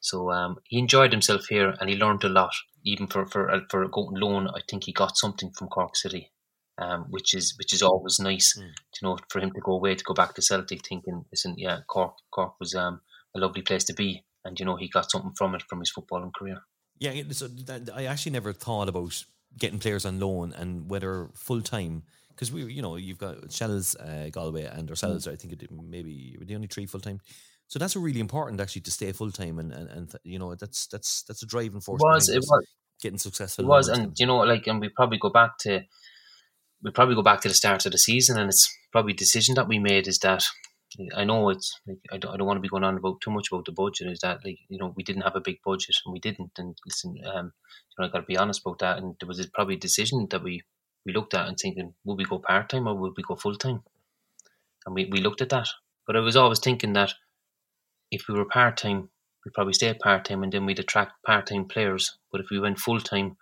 So um, he enjoyed himself here, and he learned a lot. Even for for for going loan, I think he got something from Cork City, um, which is which is always nice. Mm. You know, for him to go away to go back to Celtic, thinking, listen, yeah, Cork Cork was um, a lovely place to be, and you know he got something from it from his footballing career. Yeah, so I actually never thought about getting players on loan and whether full time because we, you know, you've got Shels, uh, Galway, and ourselves. Mm. I think it, maybe the only three full time. So that's really important actually to stay full time and, and and you know that's that's that's a driving force. It was it was getting successful. It was, and you know, like, and we probably go back to we probably go back to the start of the season, and it's probably a decision that we made is that I know it's like I don't, I don't want to be going on about too much about the budget. Is that like you know we didn't have a big budget and we didn't, and listen, um, you know I got to be honest about that. And there was a, probably a decision that we we looked at and thinking, will we go part time or will we go full time? And we, we looked at that, but I was always thinking that if we were part time, we'd probably stay part time and then we'd attract part time players. But if we went full time,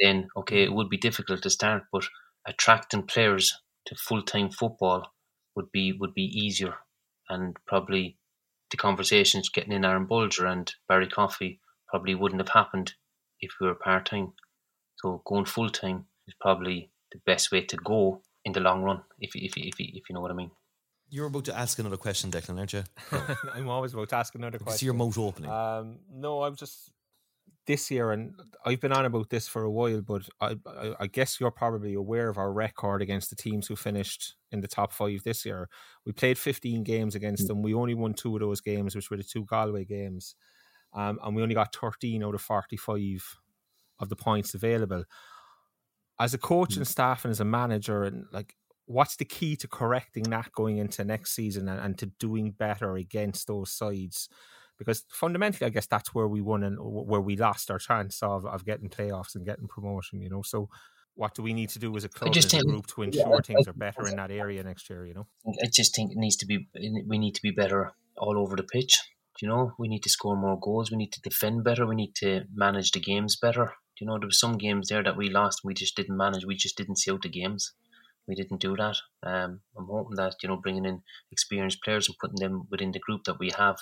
then okay, it would be difficult to start. But attracting players to full time football would be would be easier, and probably the conversations getting in Aaron Bolger and Barry Coffey probably wouldn't have happened if we were part time. So going full time is probably the best way to go in the long run, if if if, if you know what I mean. You're about to ask another question, Declan, aren't you? I'm always about to ask another question. see your mouth opening. Um, no, I'm just this year, and I've been on about this for a while, but I, I, I guess you're probably aware of our record against the teams who finished in the top five this year. We played 15 games against them. We only won two of those games, which were the two Galway games, um, and we only got 13 out of 45 of the points available. As a coach and staff, and as a manager, and like what's the key to correcting that going into next season and, and, to doing better against those sides? Because fundamentally, I guess that's where we won and where we lost our chance of, of getting playoffs and getting promotion, you know. So, what do we need to do as a club, as a group, to ensure yeah, things are better in that area next year, you know? I just think it needs to be, we need to be better all over the pitch. You know, we need to score more goals. We need to defend better. We need to manage the games better. You know, there were some games there that we lost. We just didn't manage. We just didn't see out the games we didn't do that. Um, I'm hoping that you know bringing in experienced players and putting them within the group that we have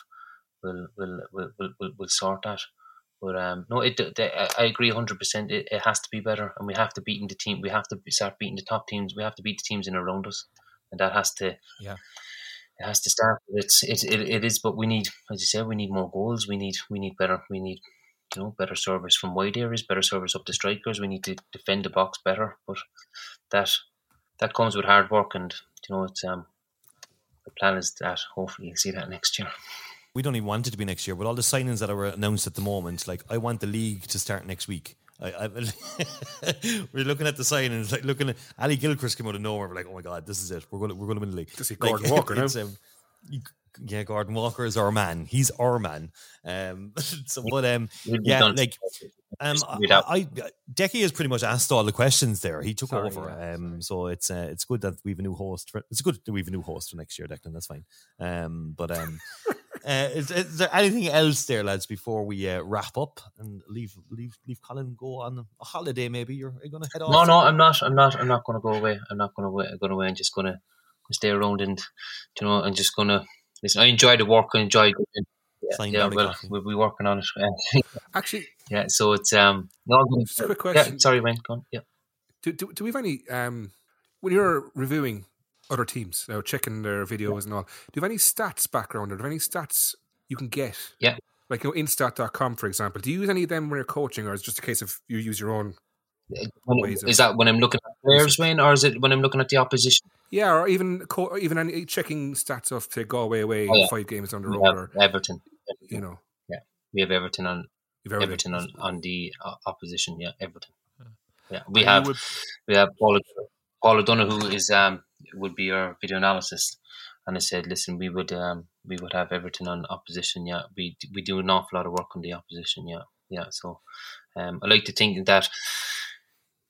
will will will will, will, sort that. But um, no, it, I agree 100. percent it, it has to be better, and we have to beat the team. We have to start beating the top teams. We have to beat the teams in around us, and that has to yeah. It has to start. It's it, it, it is, but we need, as you said, we need more goals. We need we need better. We need you know better service from wide areas, better service up the strikers. We need to defend the box better. But that that comes with hard work, and you know, it's um, the plan is that hopefully you see that next year. We don't even want it to be next year, but all the signings that are announced at the moment, like I want the league to start next week. I, I, we're looking at the signings, like looking at Ali Gilchrist came out of nowhere. We're like, oh my god, this is it. We're going to we're going to win the league. To see Gordon like, Walker now. Um, yeah, Gordon Walker is our man. He's our man. Um, so, but um, yeah, like um, I, I Decky has pretty much asked all the questions there. He took sorry, over. Yeah, um, so it's uh, it's good that we've a new host. For, it's good that we've a new host for next year, Declan. That's fine. Um, but um, uh, is, is, there anything else there, lads, before we uh, wrap up and leave leave leave Colin go on a holiday? Maybe you're, you're going to head off. No, no, I'm not. I'm not. I'm not going to go away. I'm not going to go away. I'm just going to stay around and you know, I'm just going to listen. I enjoy the work. I enjoy. Yeah, yeah well, we'll be working on it. Actually, yeah. So it's um. No, just a quick question. Yeah, sorry, Wayne. Go on. Yeah. Do, do, do we have any um when you're reviewing other teams, now checking their videos and all? Do you have any stats background or do you have any stats you can get? Yeah. Like you know, instat.com, for example. Do you use any of them when you're coaching, or is it just a case of you use your own? When, is that when I'm looking at players, Wayne, or is it when I'm looking at the opposition? Yeah, or even co- even any checking stats of say Galway away oh, yeah. five games on the road, or Everton. You know, yeah, we have Everton on Everton, Everton on, on the uh, opposition. Yeah, Everton. Yeah, we have would... we have Paul Paul O'Donoghue is um would be our video analysis, and I said, listen, we would um we would have Everton on opposition. Yeah, we we do an awful lot of work on the opposition. Yeah, yeah. So, um, I like to think that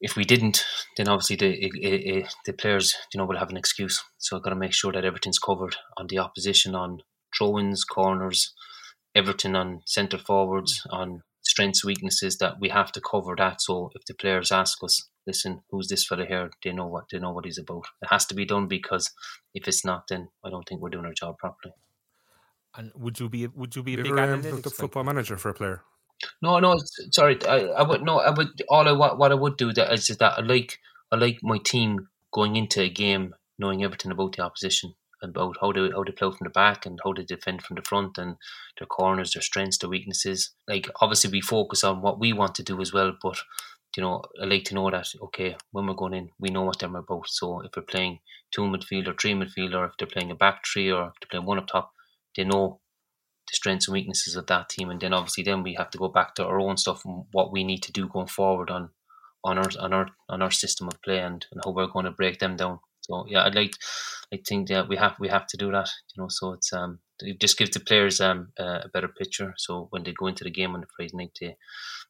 if we didn't, then obviously the it, it, the players, you know, will have an excuse. So I've got to make sure that everything's covered on the opposition, on throw-ins, corners, everything on centre forwards, on strengths, weaknesses. That we have to cover that. So if the players ask us, listen, who's this fella here? They know what they know what he's about. It has to be done because if it's not, then I don't think we're doing our job properly. And would you be would you be a you big ever, um, the football manager for a player? No, no, sorry. I, I would no. I would all I what, what I would do that is that I like I like my team going into a game knowing everything about the opposition, about how they how they play from the back and how they defend from the front and their corners, their strengths, their weaknesses. Like obviously we focus on what we want to do as well, but you know I like to know that okay when we're going in we know what they're about. So if we're playing two midfield or three midfield, or if they're playing a back three or if they're playing one up top, they know the strengths and weaknesses of that team, and then obviously then we have to go back to our own stuff and what we need to do going forward on on our on our on our system of play and, and how we're going to break them down. So yeah, I'd like I think that we have we have to do that. You know, so it's um it just gives the players um a better picture. So when they go into the game on the Friday night, they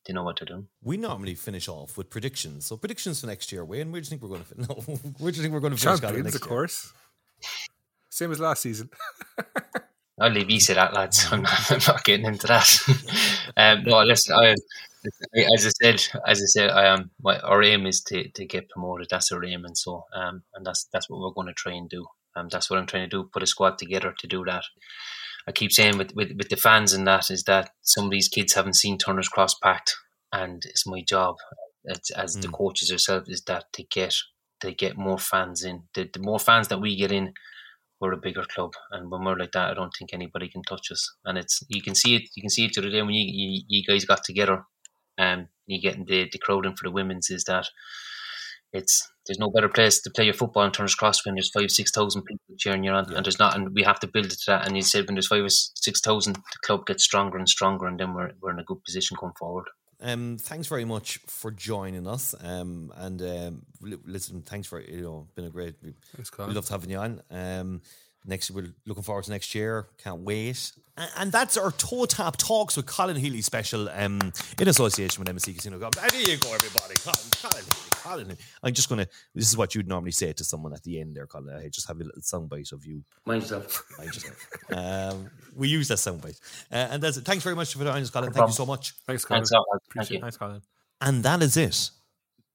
they know what they're doing. We normally finish off with predictions. So predictions for next year. Wayne, where do you think we're going to? No, where do you think we're going to finish? Champions, of course. Same as last season. I'll leave you to that, lads. I'm not, I'm not getting into that. um, no, listen, I, as I said, as I said, I am. My, our aim is to, to get promoted. That's our aim, and so um, and that's that's what we're going to try and do. Um, that's what I'm trying to do. Put a squad together to do that. I keep saying with, with, with the fans and that is that some of these kids haven't seen Turner's Cross packed, and it's my job as, as mm. the coaches ourselves is that to get to get more fans in. The, the more fans that we get in, we're a bigger club, and when we're like that, I don't think anybody can touch us. And it's you can see it. You can see it the other day when you you, you guys got together, um, you getting the the crowd in for the women's. Is that it's there's no better place to play your football in Turner's Cross when there's five six thousand people cheering you on, yeah. and there's not, and we have to build it to that. And you said when there's five or six thousand, the club gets stronger and stronger, and then we're we're in a good position going forward. Um, thanks very much for joining us. Um, and um, listen, thanks for you know, been a great. We, thanks, we loved having you on. Um, next we're looking forward to next year. Can't wait. And that's our TOTAP talks with Colin Healy special um, in association with MSC Casino. There you go, everybody. Colin, Colin Healy, Colin. I'm just gonna. This is what you'd normally say to someone at the end there, Colin. Hey, just have a little soundbite of you. Mind yourself. Mind yourself. um, we use that soundbite, uh, and that's it. Thanks very much for joining us, Colin. Thank you so much. Thanks, Colin. Thanks, Appreciate Thank Thanks, Colin. And that is it.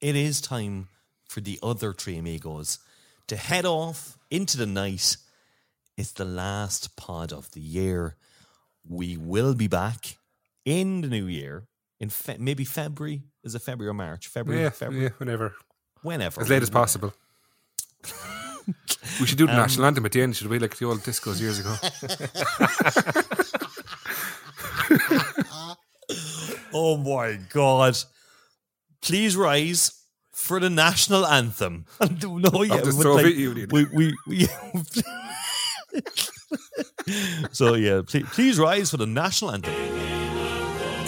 It is time for the other three amigos to head off into the night it's the last pod of the year. We will be back in the new year in fe- maybe February. Is it February or March? February. Yeah, February. yeah, whenever. Whenever. As late as possible. we should do the um, national anthem at the end, should we? Like the old discos years ago. oh my god! Please rise for the national anthem. no, yeah, of the Soviet like, Union. We, we, we so yeah, please, please, rise for the national anthem.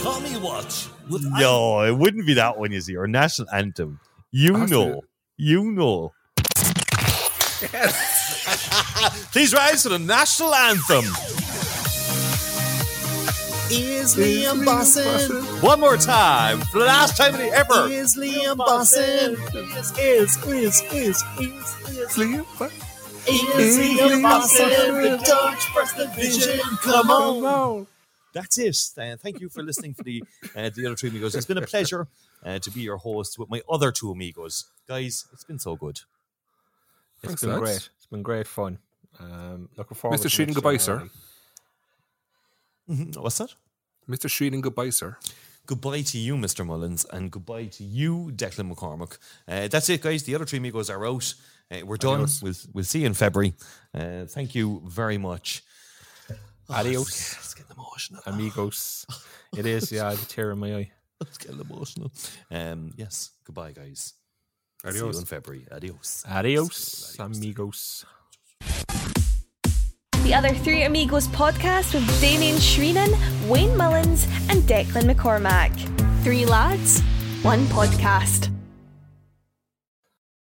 Call me what? no, I- it wouldn't be that one. You see, or national anthem. You know, you know. Yes. please rise for the national anthem. Is Liam Bosson? One more time, for the last time ever. Is Liam Bosson? Is is is is is, is Liam Bosson? Easy the Dutch First Division. Come on. Come on. That's it. Uh, thank you for listening for the uh, the other two amigos. It's been a pleasure uh, to be your host with my other two amigos, guys. It's been so good. It's Thanks been great. It's been great fun. Um, looking forward. Mr. Sheehan, goodbye, sir. Mm-hmm. What's that? Mr. Sheehan, goodbye, sir. Goodbye to you, Mr. Mullins, and goodbye to you, Declan McCormick. Uh, that's it, guys. The other three amigos are out. Uh, we're done. Adios. We'll, we'll see you in February. Uh, thank you very much. Adios. Oh, it's, getting emotional. Amigos. it is, yeah. I have a tear in my eye. It's getting emotional. Um, yes. Goodbye, guys. Adios. See you in February. Adios. Adios, Adios. amigos. The other three Amigos podcast with Damien Sheehan, Wayne Mullins, and Declan McCormack. Three lads, one podcast.